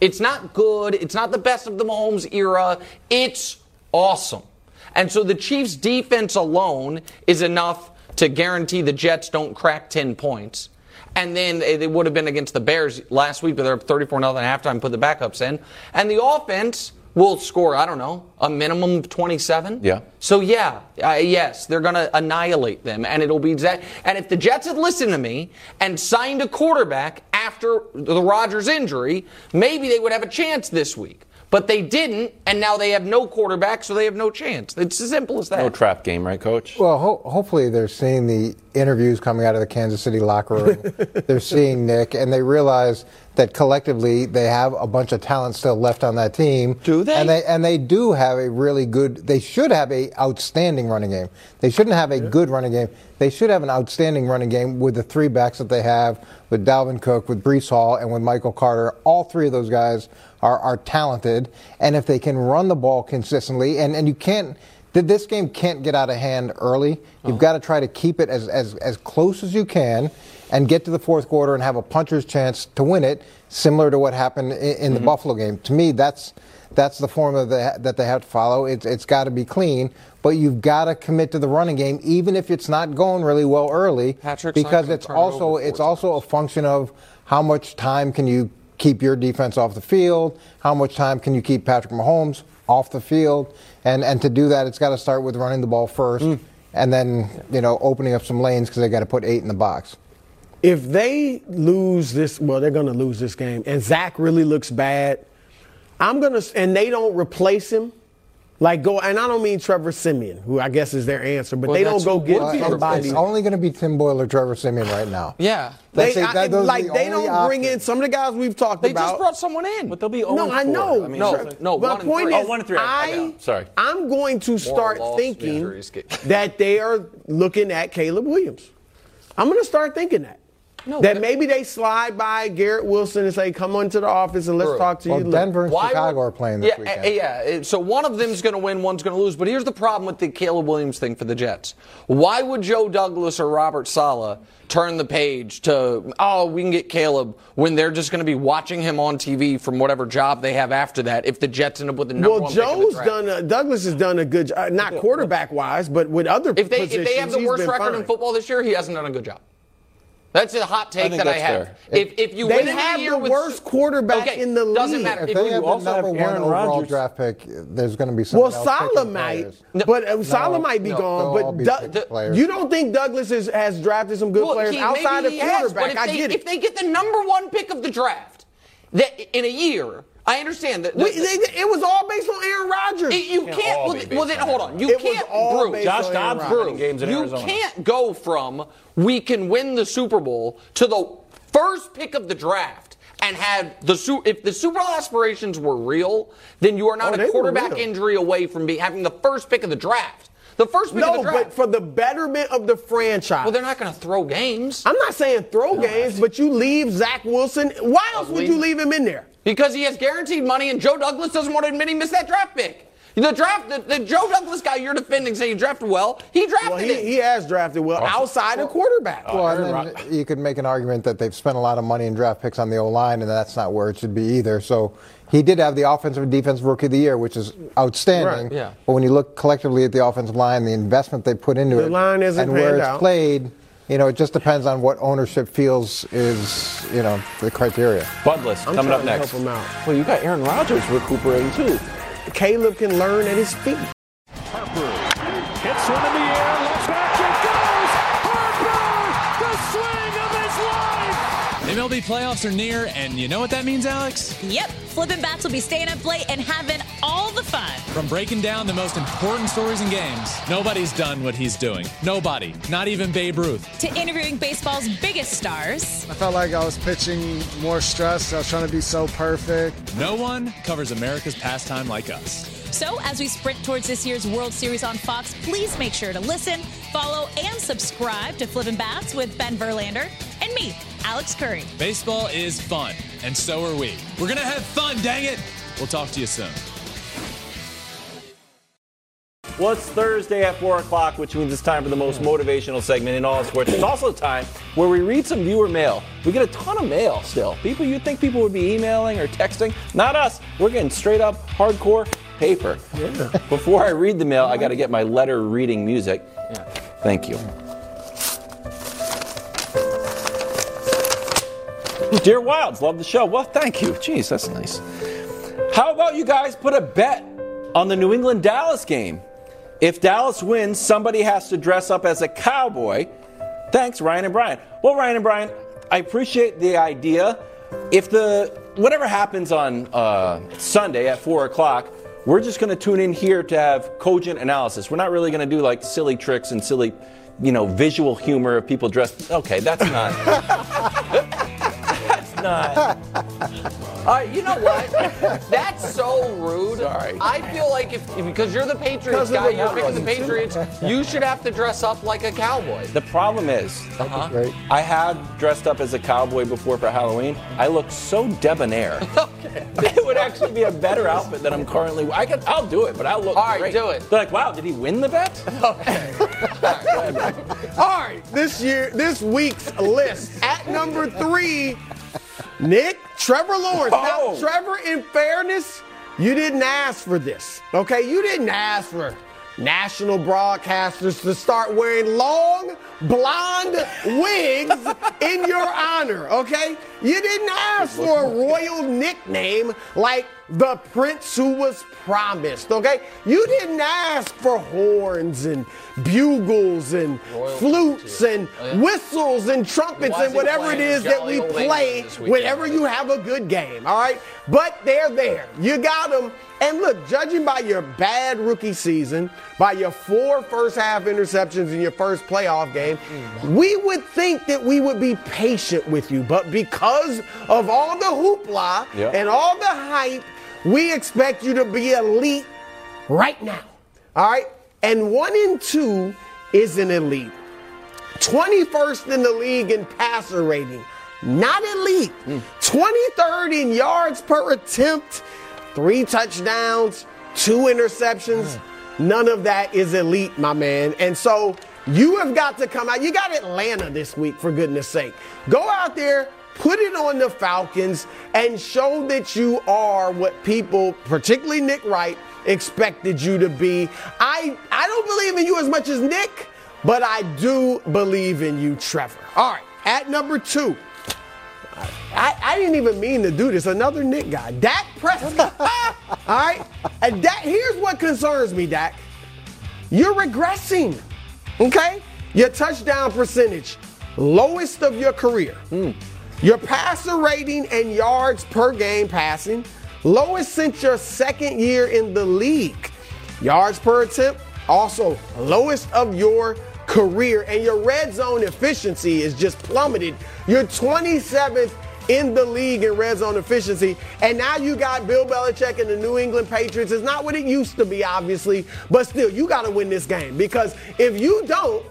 It's not good. It's not the best of the Mahomes era. It's awesome. And so the Chiefs defense alone is enough to guarantee the Jets don't crack 10 points. And then they they would have been against the Bears last week, but they're up 34 0 at halftime, put the backups in. And the offense will score, I don't know, a minimum of 27. Yeah. So yeah, uh, yes, they're going to annihilate them, and it'll be that. And if the Jets had listened to me and signed a quarterback after the Rodgers injury, maybe they would have a chance this week. But they didn't, and now they have no quarterback, so they have no chance. It's as simple as that. No trap game, right, coach? Well, ho- hopefully they're seeing the interviews coming out of the Kansas City locker room. they're seeing Nick, and they realize that collectively they have a bunch of talent still left on that team. Do they? And they and they do have a really good. They should have a outstanding running game. They shouldn't have a good running game. They should have an outstanding running game with the three backs that they have with Dalvin Cook, with Breece Hall, and with Michael Carter. All three of those guys are, are talented, and if they can run the ball consistently, and, and you can't. Th- This game can't get out of hand early. You've got to try to keep it as, as, as close as you can and get to the fourth quarter and have a puncher's chance to win it, similar to what happened in, in the Buffalo game. To me, that's that's the formula that, that they have to follow. It's, it's got to be clean, but you've got to commit to the running game, even if it's not going really well early. Patrick's because it's it also it's also a function of how much time can you keep your defense off the field, how much time can you keep Patrick Mahomes off the field, and and to do that, it's got to start with running the ball first, Mm. and then you know opening up some lanes because they got to put eight in the box. If they lose this, well, they're going to lose this game, and Zach really looks bad. I'm gonna, and they don't replace him. Like go, and I don't mean Trevor Siemian, who I guess is their answer, but Well, they don't go get would be somebody. It's only going to be Tim Boyle or Trevor Siemian right now. Yeah. That's They, it. I- That- those are like the they don't bring in some of the guys we've talked They about. They just brought someone in. But they'll be 0 no, oh I know. I mean, No, so- no, But one the and point three. is, Oh, one and three. I- I know. Sorry. I'm going to start loss, thinking that they are looking at Caleb Williams. I'm going to start thinking that. No, that but- maybe they slide by Garrett Wilson and say, "Come on to the office and let's True. talk to Well, you." Look, Denver and Why Chicago would- are playing this yeah, weekend. uh, Yeah, so one of them's going to win, one's going to lose. But here's the problem with the Caleb Williams thing for the Jets. Why would Joe Douglas or Robert Saleh turn the page to, oh, we can get Caleb when they're just going to be watching him on TV from whatever job they have after that if the Jets end up with the number Well, one pick in the Joe's done. A, Douglas has done a good, job, not quarterback wise, but with other If they, positions, if they have the worst been record in football this year, he hasn't done a good job. That's a hot take think that I have. fair. If, if you They win have every year the with worst quarterback okay, in the doesn't league. matter. If If they you have the also have number one Aaron overall Rodgers. draft pick, there's going to be some. Well, else Saleh might, players. but uh, Saleh No, might be no, gone. But be Doug- picked players. you don't think Douglas is, has drafted some good Well, players he- outside of he has, quarterback? but if I they, get If they get the number one pick of the draft that in a year, I understand that. It was all based on Aaron Rodgers. It- you Can't can't. Well, be well, then hold on. You It can't. all Brew, based Josh on Dobbs Aaron brew games in you Arizona. can't go from we can win the Super Bowl to the first pick of the draft and have the Su- if the Super Bowl aspirations were real, then you are not Oh, a quarterback injury away from be, having the first pick of the draft. The first pick of No, the draft. but for the betterment of the franchise. well, they're not going to throw games I'm not saying throw games, but you leave Zach Wilson. Why else would you leave him in there? because he has guaranteed money, and Joe Douglas doesn't want to admit he missed that draft pick. The draft, the, the Joe Douglas guy you're defending, saying he drafted well, he drafted Well, he, him. he has drafted well outside of quarterback. Well, and then you could make an argument that they've spent a lot of money in draft picks on the O line, and that's not where it should be either. So he did have the offensive and defensive rookie of the year, which is outstanding. Right, yeah. But when you look collectively at the offensive line, the investment they put into The it, line isn't and where it's out. played, you know, it just depends on what ownership feels is, you know, the criteria. Budless I'm coming up trying to next. help him out. Well, you got Aaron Rodgers recuperating too. Caleb can learn at his feet. MLB playoffs are near, and you know what that means, Alex? Yep, Flippin' Bats will be staying up late and having all the fun. From breaking down the most important stories and games, nobody's done what he's doing. Nobody, not even Babe Ruth. To interviewing baseball's biggest stars. I felt like I was pitching more stress. I was trying to be so perfect. No one covers America's pastime like us. So, as we sprint towards this year's World Series on Fox, please make sure to listen, follow, and subscribe to Flippin' Bats with Ben Verlander and me, Alex Curry. Baseball is fun, and so are we. We're gonna have fun, dang it! We'll talk to you soon. Well, it's Thursday at 4 o'clock, which means it's time for the most motivational segment in all of sports. It's also time where we read some viewer mail. We get a ton of mail still. People you'd think people would be emailing or texting. Not us. We're getting straight up hardcore paper. Before I read the mail, I got to get my letter reading music. Thank you. Dear Wildes, love the show. Well, thank you. Jeez, that's nice. How about you guys put a bet on the New England Dallas game? If Dallas wins, somebody has to dress up as a cowboy. Thanks, Ryan and Brian. Well, Ryan and Brian, I appreciate the idea. If the whatever happens on uh, Sunday at four o'clock, we're just going to tune in here to have cogent analysis. We're not really going to do like silly tricks and silly, you know, visual humor of people dressed. Okay, that's not. that's not. All right, you know what? That's so rude. Sorry. I feel like if because you're the Patriots guy, the you're picking the Patriots, you should have to dress up like a cowboy. The problem is, uh-huh. Great. I have dressed up as a cowboy before for Halloween. I look so debonair. okay. it would actually be a better outfit than I'm currently. I could. I'll do it, but I'll look. All right, great. do it. They're like, wow, did he win the bet? Okay. All right, this year, this week's list at number three, Nick Trevor Lawrence. Oh. Now, Trevor, in fairness, you didn't ask for this. Okay, you didn't ask for national broadcasters to start wearing long blonde wigs in your honor, okay? You didn't ask for a royal nickname like the prince who was promised, okay? You didn't ask for horns and bugles and flutes and whistles and trumpets and whatever it is that we play England this weekend? whenever you have a good game, all right? But they're there. You got them. And look, judging by your bad rookie season, by your four first half interceptions in your first playoff game, we would think that we would be patient with you. But because of all the hoopla Yep. and all the hype, we expect you to be elite right now. All right? And one in two is an elite. 21st in the league in passer rating. Not elite. Hmm. 23rd in yards per attempt, three touchdowns, two interceptions. Hmm. None of that is elite, my man. And so you have got to come out. You got Atlanta this week, for goodness sake. Go out there, put it on the Falcons, and show that you are what people, particularly Nick Wright, expected you to be. I, I don't believe in you as much as Nick, but I do believe in you, Trevor. All right, at number two. I, I didn't even mean to do this. Another Nick guy, Dak Prescott. All right, and Dak. Here's what concerns me, Dak. You're regressing. Okay, your touchdown percentage, lowest of your career. Hmm. Your passer rating and yards per game passing, lowest since your second year in the league. Yards per attempt, also lowest of your career. And your red zone efficiency is just plummeted. You're 27th in the league in red zone efficiency. And now you got Bill Belichick and the New England Patriots. It's not what it used to be, obviously, but still, you got to win this game because if you don't,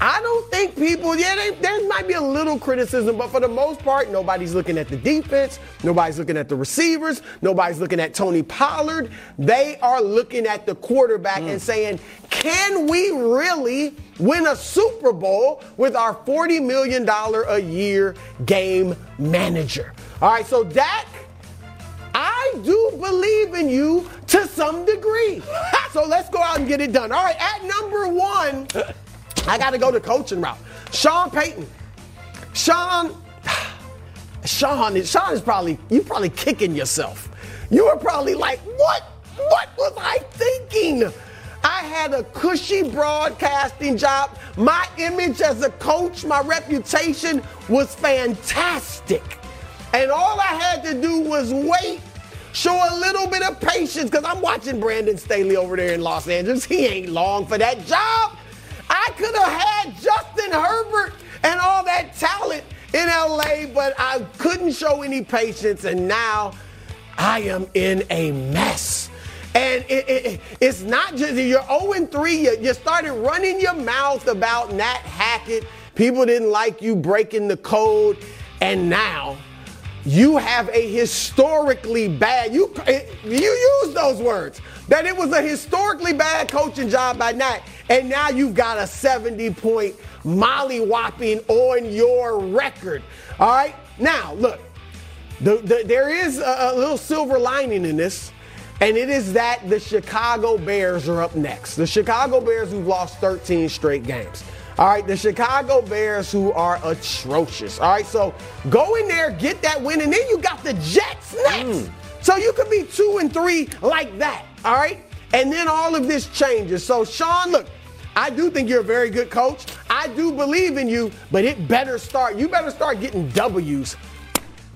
I don't think people, yeah, they, there might be a little criticism, but for the most part, nobody's looking at the defense. Nobody's looking at the receivers. Nobody's looking at Tony Pollard. They are looking at the quarterback and mm. saying, can we really win a Super Bowl with our $40 million a year game manager? All right, so Dak, I do believe in you to some degree. so let's go out and get it done. All right, at number one, I got to go the coaching route. Sean Payton. Sean, Sean, is- Sean is probably, you're probably kicking yourself. You were probably like, what? What was I thinking? I had a cushy broadcasting job. My image as a coach, my reputation was fantastic. And all I had to do was wait, show a little bit of patience, because I'm watching Brandon Staley over there in Los Angeles. He ain't long for that job. I could have had Justin Herbert and all that talent in LA, but I couldn't show any patience, and now I am in a mess. And it, it- it's not just you're 0 3. You, you started running your mouth about Nat Hackett. People didn't like you breaking the code, and now you have a historically bad. You you use those words that it was a historically bad coaching job by Nat, and now you've got a 70 point molly mollywhopping on your record. All right, now look, the, the, there is a, a little silver lining in this, and it is that the Chicago Bears are up next. The Chicago Bears who've lost 13 straight games. All right, the Chicago Bears who are atrocious. All right, so go in there, get that win, and then you got the Jets next. Mm. So you could be two and three like that. All right, and then all of this changes. So Sean, look, I do think you're a very good coach. I do believe in you, but it better start. You better start getting W's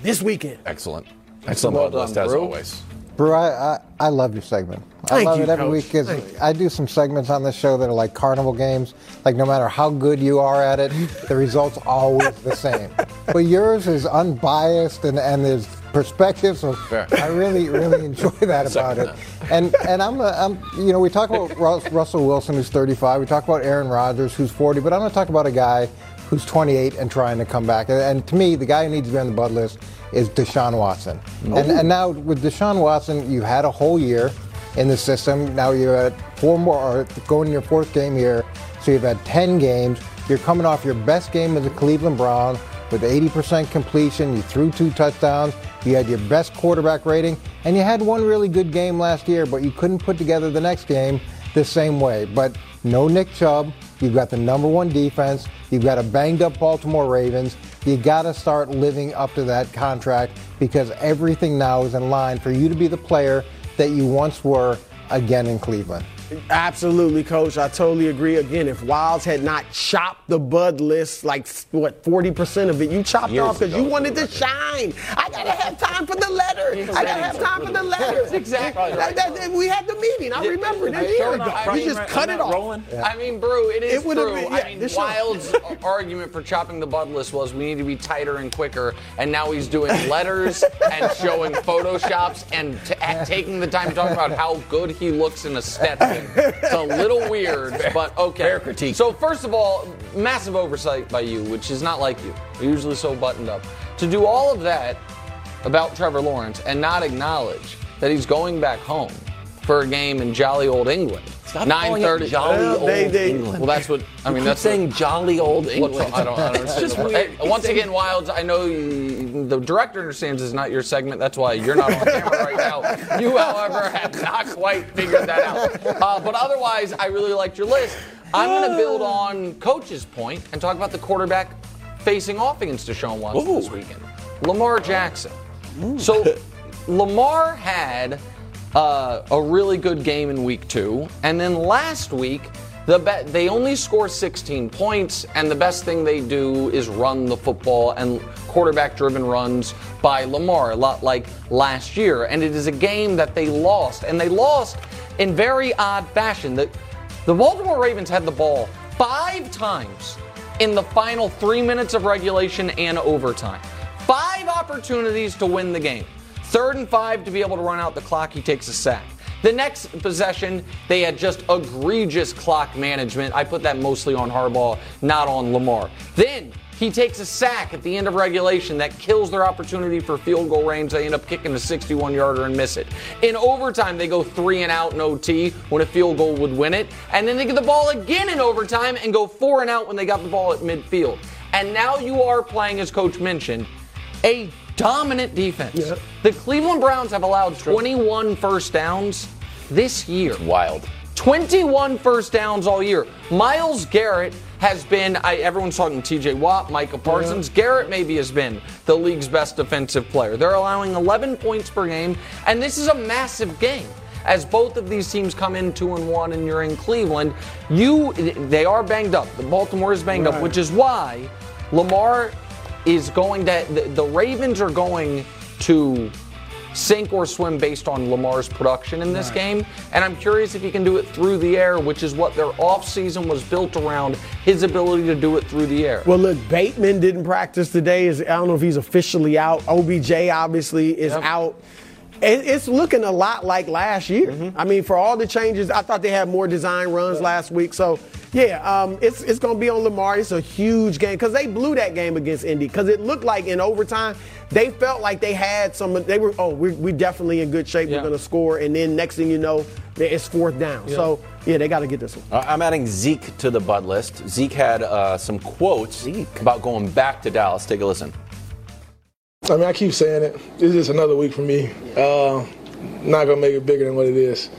this weekend. Excellent. Excellent Well well done, as always. Brew, I, I, I love your segment. I Thank love you, it every Coach. week because I do some segments on this show that are like carnival games. Like no matter how good you are at it, the results always the same. But yours is unbiased and, and there's perspective. So I really, really enjoy that about it. And and I'm, a, I'm you know we talk about Rus- Russell Wilson who's 35. We talk about Aaron Rodgers who's 40. But I'm going to talk about a guy who's 28 and trying to come back. And, and to me, the guy who needs to be on the bud list is Deshaun Watson. And, and now with Deshaun Watson, you've had a whole year in the system. Now you're at four more, or going in your fourth game here. So you've had 10 games. You're coming off your best game as a Cleveland Brown with 80% completion. You threw two touchdowns. You had your best quarterback rating, and you had one really good game last year, but you couldn't put together the next game the same way. But no Nick Chubb. You've got the number one defense. You've got a banged up Baltimore Ravens. You got to start living up to that contract because everything now is in line for you to be the player that you once were again in Cleveland. Absolutely, coach. I totally agree. Again, if Wildes had not chopped the bud list, like what, 40% of it, you chopped Years off because you wanted to shine. I gotta have time for the letter. I gotta have time for the letter. That's exactly That- that- that- we had the meeting. I remember that Hey, year ago. We just I'm cut not it off. rolling. I mean, Brew, it is It true. been- yeah, I mean, Wildes' argument for chopping the bud list was we need to be tighter and quicker, and now he's doing letters and showing photoshops and t- taking the time to talk about how good he looks in a It's a little weird, but okay. Fair critique. So first of all, massive oversight by you, which is not like you. You're usually so buttoned up. To do all of that about Trevor Lawrence and not acknowledge that he's going back home for a game in jolly old England. Stop calling it jolly Well, old England. Well, that's what I mean. that's saying what, jolly old England. I don't. I don't It's just weird. Hey, once again, Wildes. I know you, the director understands it's not your segment. That's why you're not on camera right now. You, however, have not quite figured that out. Uh, but otherwise, I really liked your list. I'm going to build on Coach's point and talk about the quarterback facing off against Deshaun Watson this weekend. Lamar Jackson. So Lamar had uh, a really good game in week two, and then last week the be- they only score 16 points, and the best thing they do is run the football and quarterback-driven runs by Lamar, a lot like last year. And it is a game that they lost, and they lost in very odd fashion. The, the Baltimore Ravens had the ball five times in the final three minutes of regulation and overtime. Five opportunities to win the game. Third and five to be able to run out the clock, he takes a sack. The next possession, they had just egregious clock management. I put that mostly on Harbaugh, not on Lamar. Then he takes a sack at the end of regulation that kills their opportunity for field goal range. They end up kicking a 61 yarder and miss it. In overtime, they go three and out in OT when a field goal would win it. And then they get the ball again in overtime and go four and out when they got the ball at midfield. And now you are playing, as Coach mentioned, a dominant defense. The Cleveland Browns have allowed 21 first downs this year. Wild. 21 first downs all year. Myles Garrett has been, I, everyone's talking TJ Watt, Micah Parsons. Garrett maybe has been the league's best defensive player. They're allowing 11 points per game, and this is a massive game. As both of these teams come in two and one, and you're in Cleveland, you they are banged up. The Baltimore is banged up, which is why Lamar is going to. The, the Ravens are going to sink or swim based on Lamar's production in this Right. game. And I'm curious if he can do it through the air, which is what their offseason was built around his ability to do it through the air. Well, look, Bateman didn't practice today. I don't know if he's officially out. OBJ obviously is out. It's looking a lot like last year. Mm-hmm. I mean, for all the changes, I thought they had more design runs last week. So, yeah, um, it's it's going to be on Lamar. It's a huge game because they blew that game against Indy because it looked like in overtime they felt like they had some. They were oh, we're, we're definitely in good shape. Yeah. We're going to score, and then next thing you know, it's fourth down. Yeah. So yeah, they got to get this one. Uh, I'm adding Zeke to the bud list. Zeke had uh, some quotes about going back to Dallas. Take a listen. I mean, I keep saying it. It's just another week for me. Uh, not gonna make it bigger than what it is.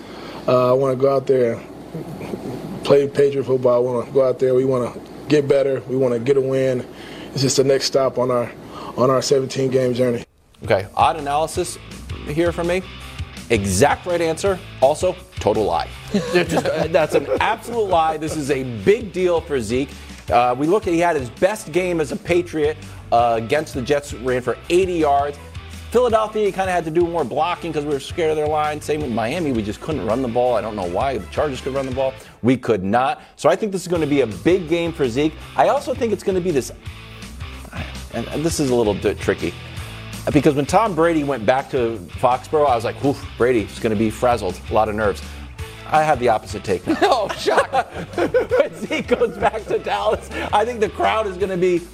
Uh, I want to go out there, play Patriot football. We want to go out there. We want to get better. We want to get a win. It's just the next stop on our on our 17 game journey. Okay, odd analysis here from me. Exact right answer. Also, total lie. Just, that's an absolute lie. This is a big deal for Zeke. Uh, we look at he had his best game as a Patriot uh, against the Jets, ran for 80 yards. Philadelphia, kind of had to do more blocking because we were scared of their line. Same with Miami, we just couldn't run the ball. I don't know why. The Chargers could run the ball. We could not. So I think this is going to be a big game for Zeke. I also think it's going to be this, and, and this is a little bit tricky. Because when Tom Brady went back to Foxborough, I was like, "Oof, Brady's going to be frazzled, a lot of nerves." I have the opposite take now. oh, shock! when Zeke goes back to Dallas, I think the crowd is going to be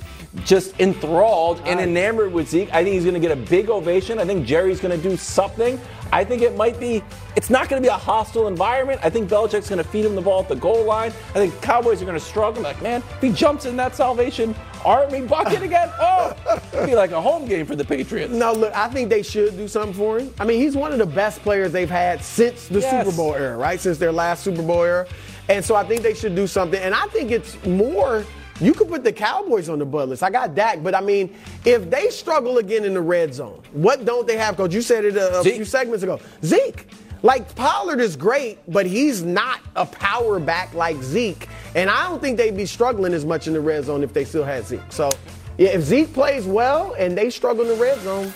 just enthralled and enamored with Zeke. I think he's going to get a big ovation. I think Jerry's going to do something. I think it might be. It's not going to be a hostile environment. I think Belichick's going to feed him the ball at the goal line. I think Cowboys are going to struggle. Like, man, if he jumps in that Salvation Army bucket again? Oh, it'd be like a home game for the Patriots. No, look, I think they should do something for him. I mean, he's one of the best players they've had since the Yes. Super Bowl era, right? Since their last Super Bowl era. And so I think they should do something. And I think it's more. You could put the Cowboys on the butt list. I got Dak, but I mean, if they struggle again in the red zone, what don't they have, Coach? You said it a, a few segments ago. Zeke. Like Pollard is great, but he's not a power back like Zeke. And I don't think they'd be struggling as much in the red zone if they still had Zeke. So, yeah, if Zeke plays well and they struggle in the red zone,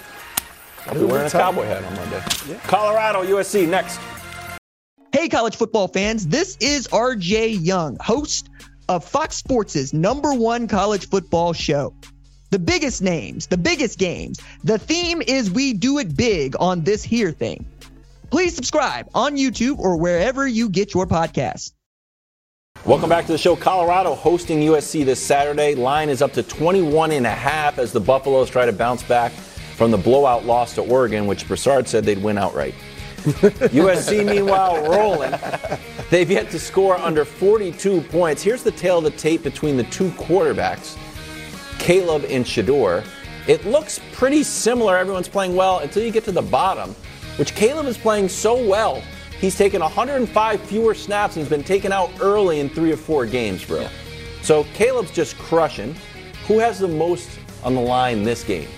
I'll be wearing a cowboy hat on Monday. Colorado, USC next. Hey, college football fans, this is RJ Young, host of Fox Sports' number one college football show. The biggest names, the biggest games. The theme is we do it big on this here thing. Please subscribe on YouTube or wherever you get your podcasts. Welcome back to the show. Colorado hosting USC this Saturday. Line is up to 21 and a half as the Buffaloes try to bounce back from the blowout loss to Oregon, which Broussard said they'd win outright. USC, meanwhile, rolling. They've yet to score under 42 points. Here's the tale of the tape between the two quarterbacks, Caleb and Shedeur. It looks pretty similar. Everyone's playing well until you get to the bottom, which Caleb is playing so well. He's taken 105 fewer snaps and he's been taken out early in three or four games, bro. So Caleb's just crushing. Who has the most on the line this game?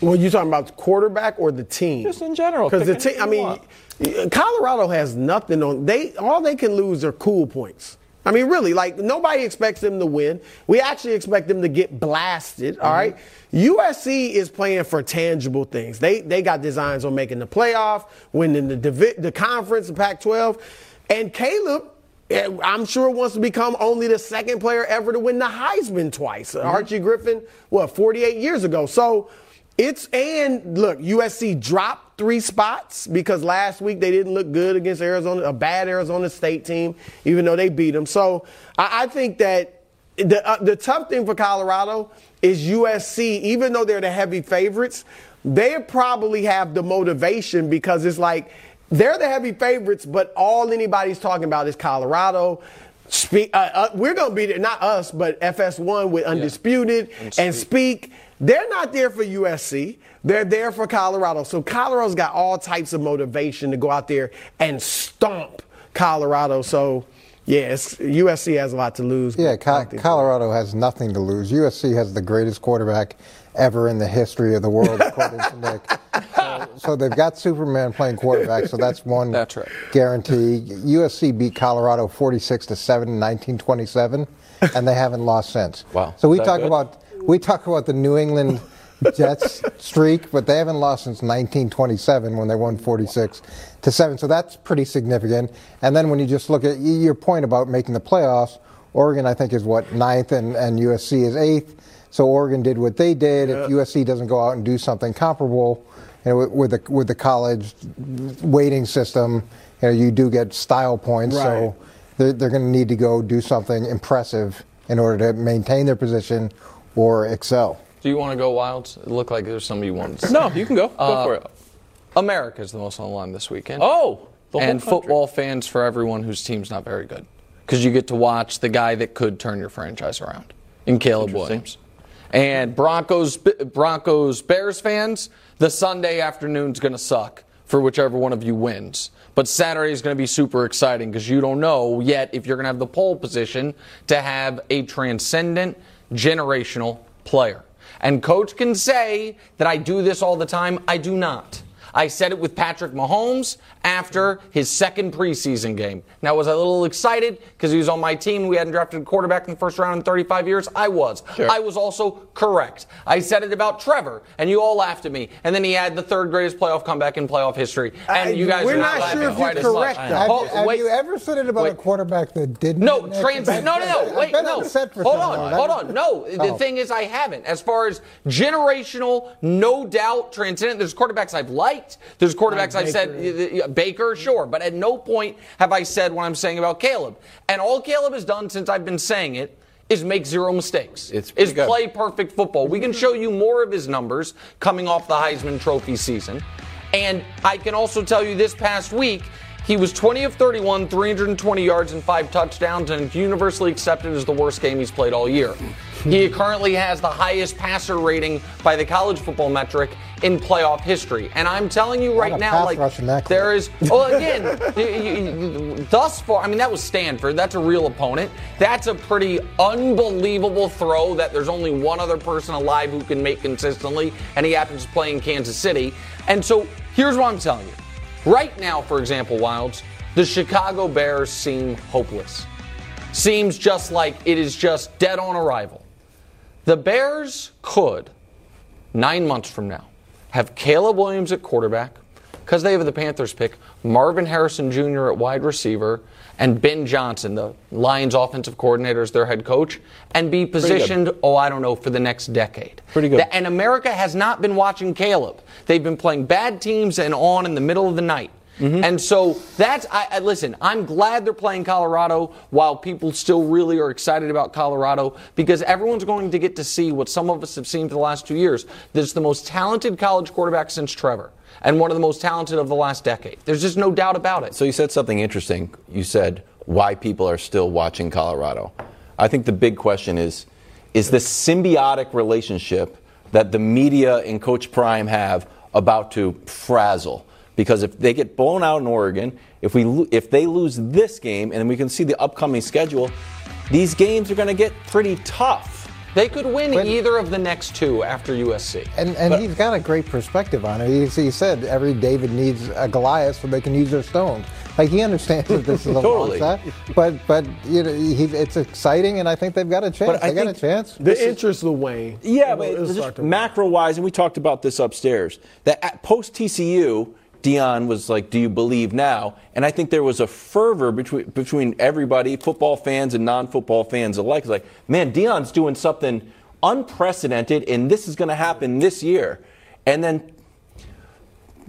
Well, you talking about the quarterback or the team? Just in general. Because the team, I mean, Colorado has nothing on. They all they can lose are cool points. I mean, really, like nobody expects them to win. We actually expect them to get blasted. all right. USC is playing for tangible things. They they got designs on making the playoff, winning the divi- the conference, the Pac-12, and Caleb. eh, I'm sure wants to become only the second player ever to win the Heisman twice. Archie Griffin, what, 48 years ago. So it's and look, USC dropped three spots because last week they didn't look good against Arizona, a bad Arizona State team, even though they beat them. So I, I think that the uh, the tough thing for Colorado is USC, even though they're the heavy favorites, they probably have the motivation because it's like they're the heavy favorites, but all anybody's talking about is Colorado. Speak, uh, uh, we're going to be there, not us, but FS1 with Undisputed And and Speak. Speak. They're not there for USC. They're there for Colorado. So Colorado's got all types of motivation to go out there and stomp Colorado. So, yes, USC has a lot to lose. Yeah, Co- don't Colorado has nothing to lose. USC has the greatest quarterback ever in the history of the world, according to Nick. So, so they've got Superman playing quarterback, so that's one That's right. guarantee. USC beat Colorado 46 to 7 in 1927, and they haven't lost since. Wow. So we talk good? about we talk about the New England Jets streak, but they haven't lost since 1927 when they won 46 to 7. So that's pretty significant. And then when you just look at your point about making the playoffs, Oregon, I think, is what, ninth, and, and USC is eighth. So Oregon did what they did. If USC doesn't go out and do something comparable you know, with, with, the, with the college weighting system, you, know, you do get style points. Right. So they're, they're going to need to go do something impressive in order to maintain their position or excel. Do you want to go wild? It looked like there's somebody you wanted to say. No, you can go. Go Uh, for it. America's the most on the line this weekend. Oh, the whole and country. football fans for everyone whose team's not very good. Because you get to watch the guy that could turn your franchise around in Caleb Interesting. Williams. And Broncos, Broncos, Bears fans, the Sunday afternoon's going to suck for whichever one of you wins. But Saturday is going to be super exciting because you don't know yet if you're going to have the pole position to have a transcendent, generational player. And coach can say that I do this all the time. I do not. I said it with Patrick Mahomes after his second preseason game. Now, was I a little excited because he was on my team? We hadn't drafted a quarterback in the first round in 35 years. I was. Sure. I was also correct. I said it about Trevor, and you all laughed at me. And then he had the third greatest playoff comeback in playoff history. And I- you guys we're are not, not sure if you're correct, oh, Have, Hold- you, have wait. you ever said it about wait. a quarterback that didn't? No, Nick? trans. No, no, no. I've Wait, been no. Hold on, long. hold on. No, the Oh. thing is, I haven't. As far as generational, no doubt, transcendent. There's quarterbacks I've liked. There's quarterbacks I've said Baker, sure, but at no point have I said what I'm saying about Caleb. And all Caleb has done since I've been saying it is make zero mistakes. It's is good. play perfect football. We can show you more of his numbers coming off the Heisman Trophy season. And I can also tell you this past week, He was 20 of 31, 320 yards and five touchdowns, and universally accepted as the worst game he's played all year. He currently has the highest passer rating by the college football metric in playoff history. And I'm telling you right now, like rush in that there is. Well, again, you- you- you- thus far, I mean that was Stanford. That's a real opponent. That's a pretty unbelievable throw that there's only one other person alive who can make consistently, and he happens to play in Kansas City. And so here's what I'm telling you. Right now, for example, Wildes, the Chicago Bears seem hopeless. Seems just like it is just dead on arrival. The Bears could, nine months from now, have Caleb Williams at quarterback, because they have the Panthers pick, Marvin Harrison Jr. at wide receiver, and Ben Johnson, the Lions offensive coordinator, as their head coach, and be positioned, oh, I don't know, for the next decade. Pretty good. And America has not been watching Caleb. They've been playing bad teams and on in the middle of the night. Mm-hmm. And so that's I, I listen. I'm glad they're playing Colorado while people still really are excited about Colorado because everyone's going to get to see what some of us have seen for the last two years. There's the most talented college quarterback since Trevor, and one of the most talented of the last decade. There's just no doubt about it. So you said something interesting. You said why people are still watching Colorado. I think the big question is is this symbiotic relationship that the media and Coach Prime have about to frazzle? Because if they get blown out in Oregon, if we if they lose this game, and then we can see the upcoming schedule, these games are going to get pretty tough. They could win either of the next two after USC. And, and he's got a great perspective on it. He, he said every David needs a Goliath so they can use their stones. Like he understands that this is a Totally. long shot, but but you know he, it's exciting, and I think they've got a chance. But I they got a chance. The interest will wane. Yeah, It'll- but it'll just macro wise, and we talked about this upstairs, that at post TCU, Deion was like, Do you believe now? And I think there was a fervor between, between everybody, football fans and non football fans alike. It's like, man, Deion's doing something unprecedented, and this is going to happen this year. And then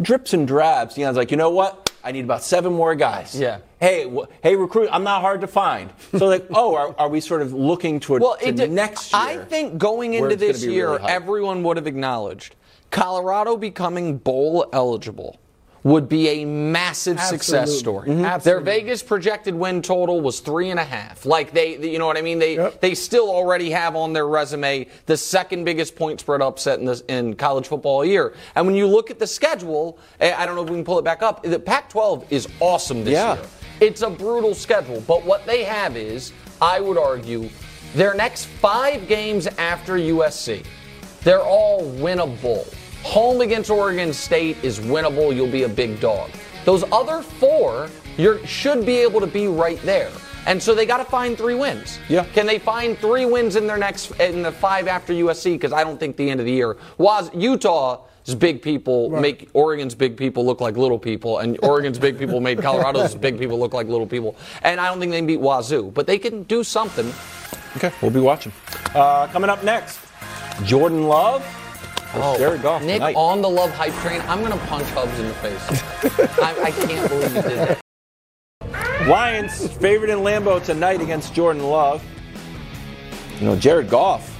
drips and drabs, Deion's like, You know what? I need about seven more guys. Yeah. Hey, hey, recruit! I'm not hard to find. So, like, oh, are, are we sort of looking toward Well, to next year? I think going into this year, really everyone would have acknowledged Colorado becoming bowl eligible would be a massive success Absolutely. story. Mhm. Their Vegas projected win total was three and a half. Like they, you know what I mean? They they still already have on their resume the second biggest point spread upset in this in college football year. And when you look at the schedule, eh, I don't know if we can pull it back up. The Pac-12 is awesome this Yeah. year. It's a brutal schedule, but what they have is, I would argue, their next five games after USC, they're all winnable. Home against Oregon State is winnable. You'll be a big dog. Those other four, you should be able to be right there. And so they got to find three wins. Yeah. Can they find three wins in their next in the five after USC? Because I don't think the end of the year was Utah's big people make Oregon's big people look like little people, and Oregon's big people made Colorado's big people look like little people. And I don't think they beat Wazzu, but they can do something. Okay, we'll be watching. Uh, coming up next, Jordan Love. Versus Jared Goff Oh, Nick tonight. on the love hype train. I'm going to punch Hubs in the face. I, I can't believe you did that. Lions favored in Lambeau tonight against Jordan Love. You know, Jared Goff,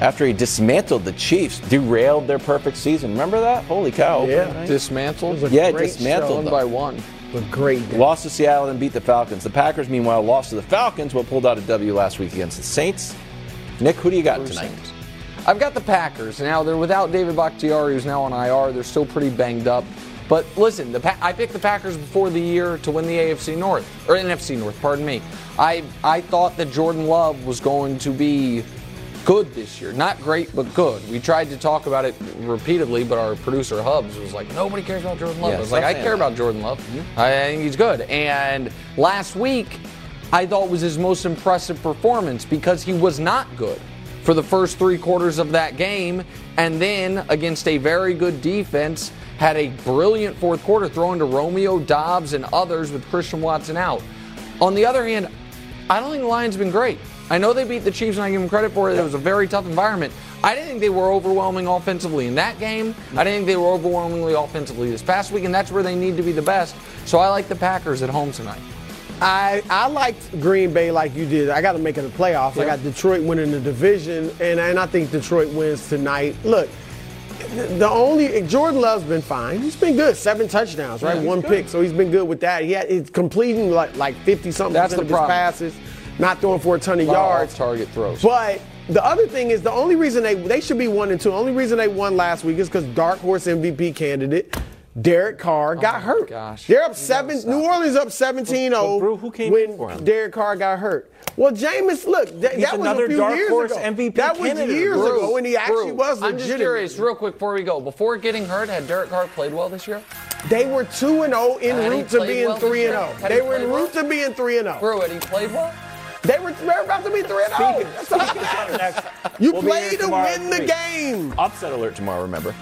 after he dismantled the Chiefs, derailed their perfect season. Remember that? Holy cow. Yeah. opening night? Dismantled. Yeah, great dismantled One by one. But great day. Lost to Seattle and beat the Falcons. The Packers, meanwhile, lost to the Falcons, but pulled out a W last week against the Saints. Nick, who do you got tonight? I've got the Packers. Now, they're without David Bakhtiari, who's now on IR. They're still pretty banged up. But listen, the pa- I picked the Packers before the year to win the AFC North, or NFC North, pardon me. I, I thought that Jordan Love was going to be good this year. Not great, but good. We tried to talk about it repeatedly, but our producer Hubs was like, nobody cares about Jordan Love. Yeah, I was like, I care about Jordan Love. I think he's good. And last week, I thought was his most impressive performance because he was not good for the first three quarters of that game, and then against a very good defense, had a brilliant fourth quarter throwing to Romeo Doubs and others with Christian Watson out. On the other hand, I don't think the Lions have been great. I know they beat the Chiefs, and I give them credit for it. It was a very tough environment. I didn't think they were overwhelming offensively in that game. I didn't think they were overwhelmingly offensively this past week, and that's where they need to be the best. So I like the Packers at home tonight. I, I liked Green Bay like you did. I got to make it a playoffs. I got Detroit winning the division, and, and I think Detroit wins tonight. Look, the only Jordan Love's been fine. He's been good. Seven touchdowns, right? Yeah, One good. pick, so he's been good with that. He had he's completing like like fifty something That's percent the of his problem. passes, not throwing for a ton of yards. off-target throws. But the other thing is the only reason they they should be one and two. The Only reason they won last week is because dark horse MVP candidate. Derek Carr oh got hurt. Oh gosh. They're up seven. New Orleans up 17-0 who came when in for him? Derek Carr got hurt. Well, Jameis, look, th- that was another a few dark years horse ago. MVP that was candidate, years Brou. ago when he actually Brou, was I'm just curious, real quick before we go. Before getting hurt, had Derek Carr played well this year? They were two and zero in Had route to played being three and year? zero. They were in played well? route to being three and zero. Brou, had he played well? They were they were about to be three and zero. Speaking- speaking You we'll play to tomorrow win the at game. Upset alert tomorrow, remember.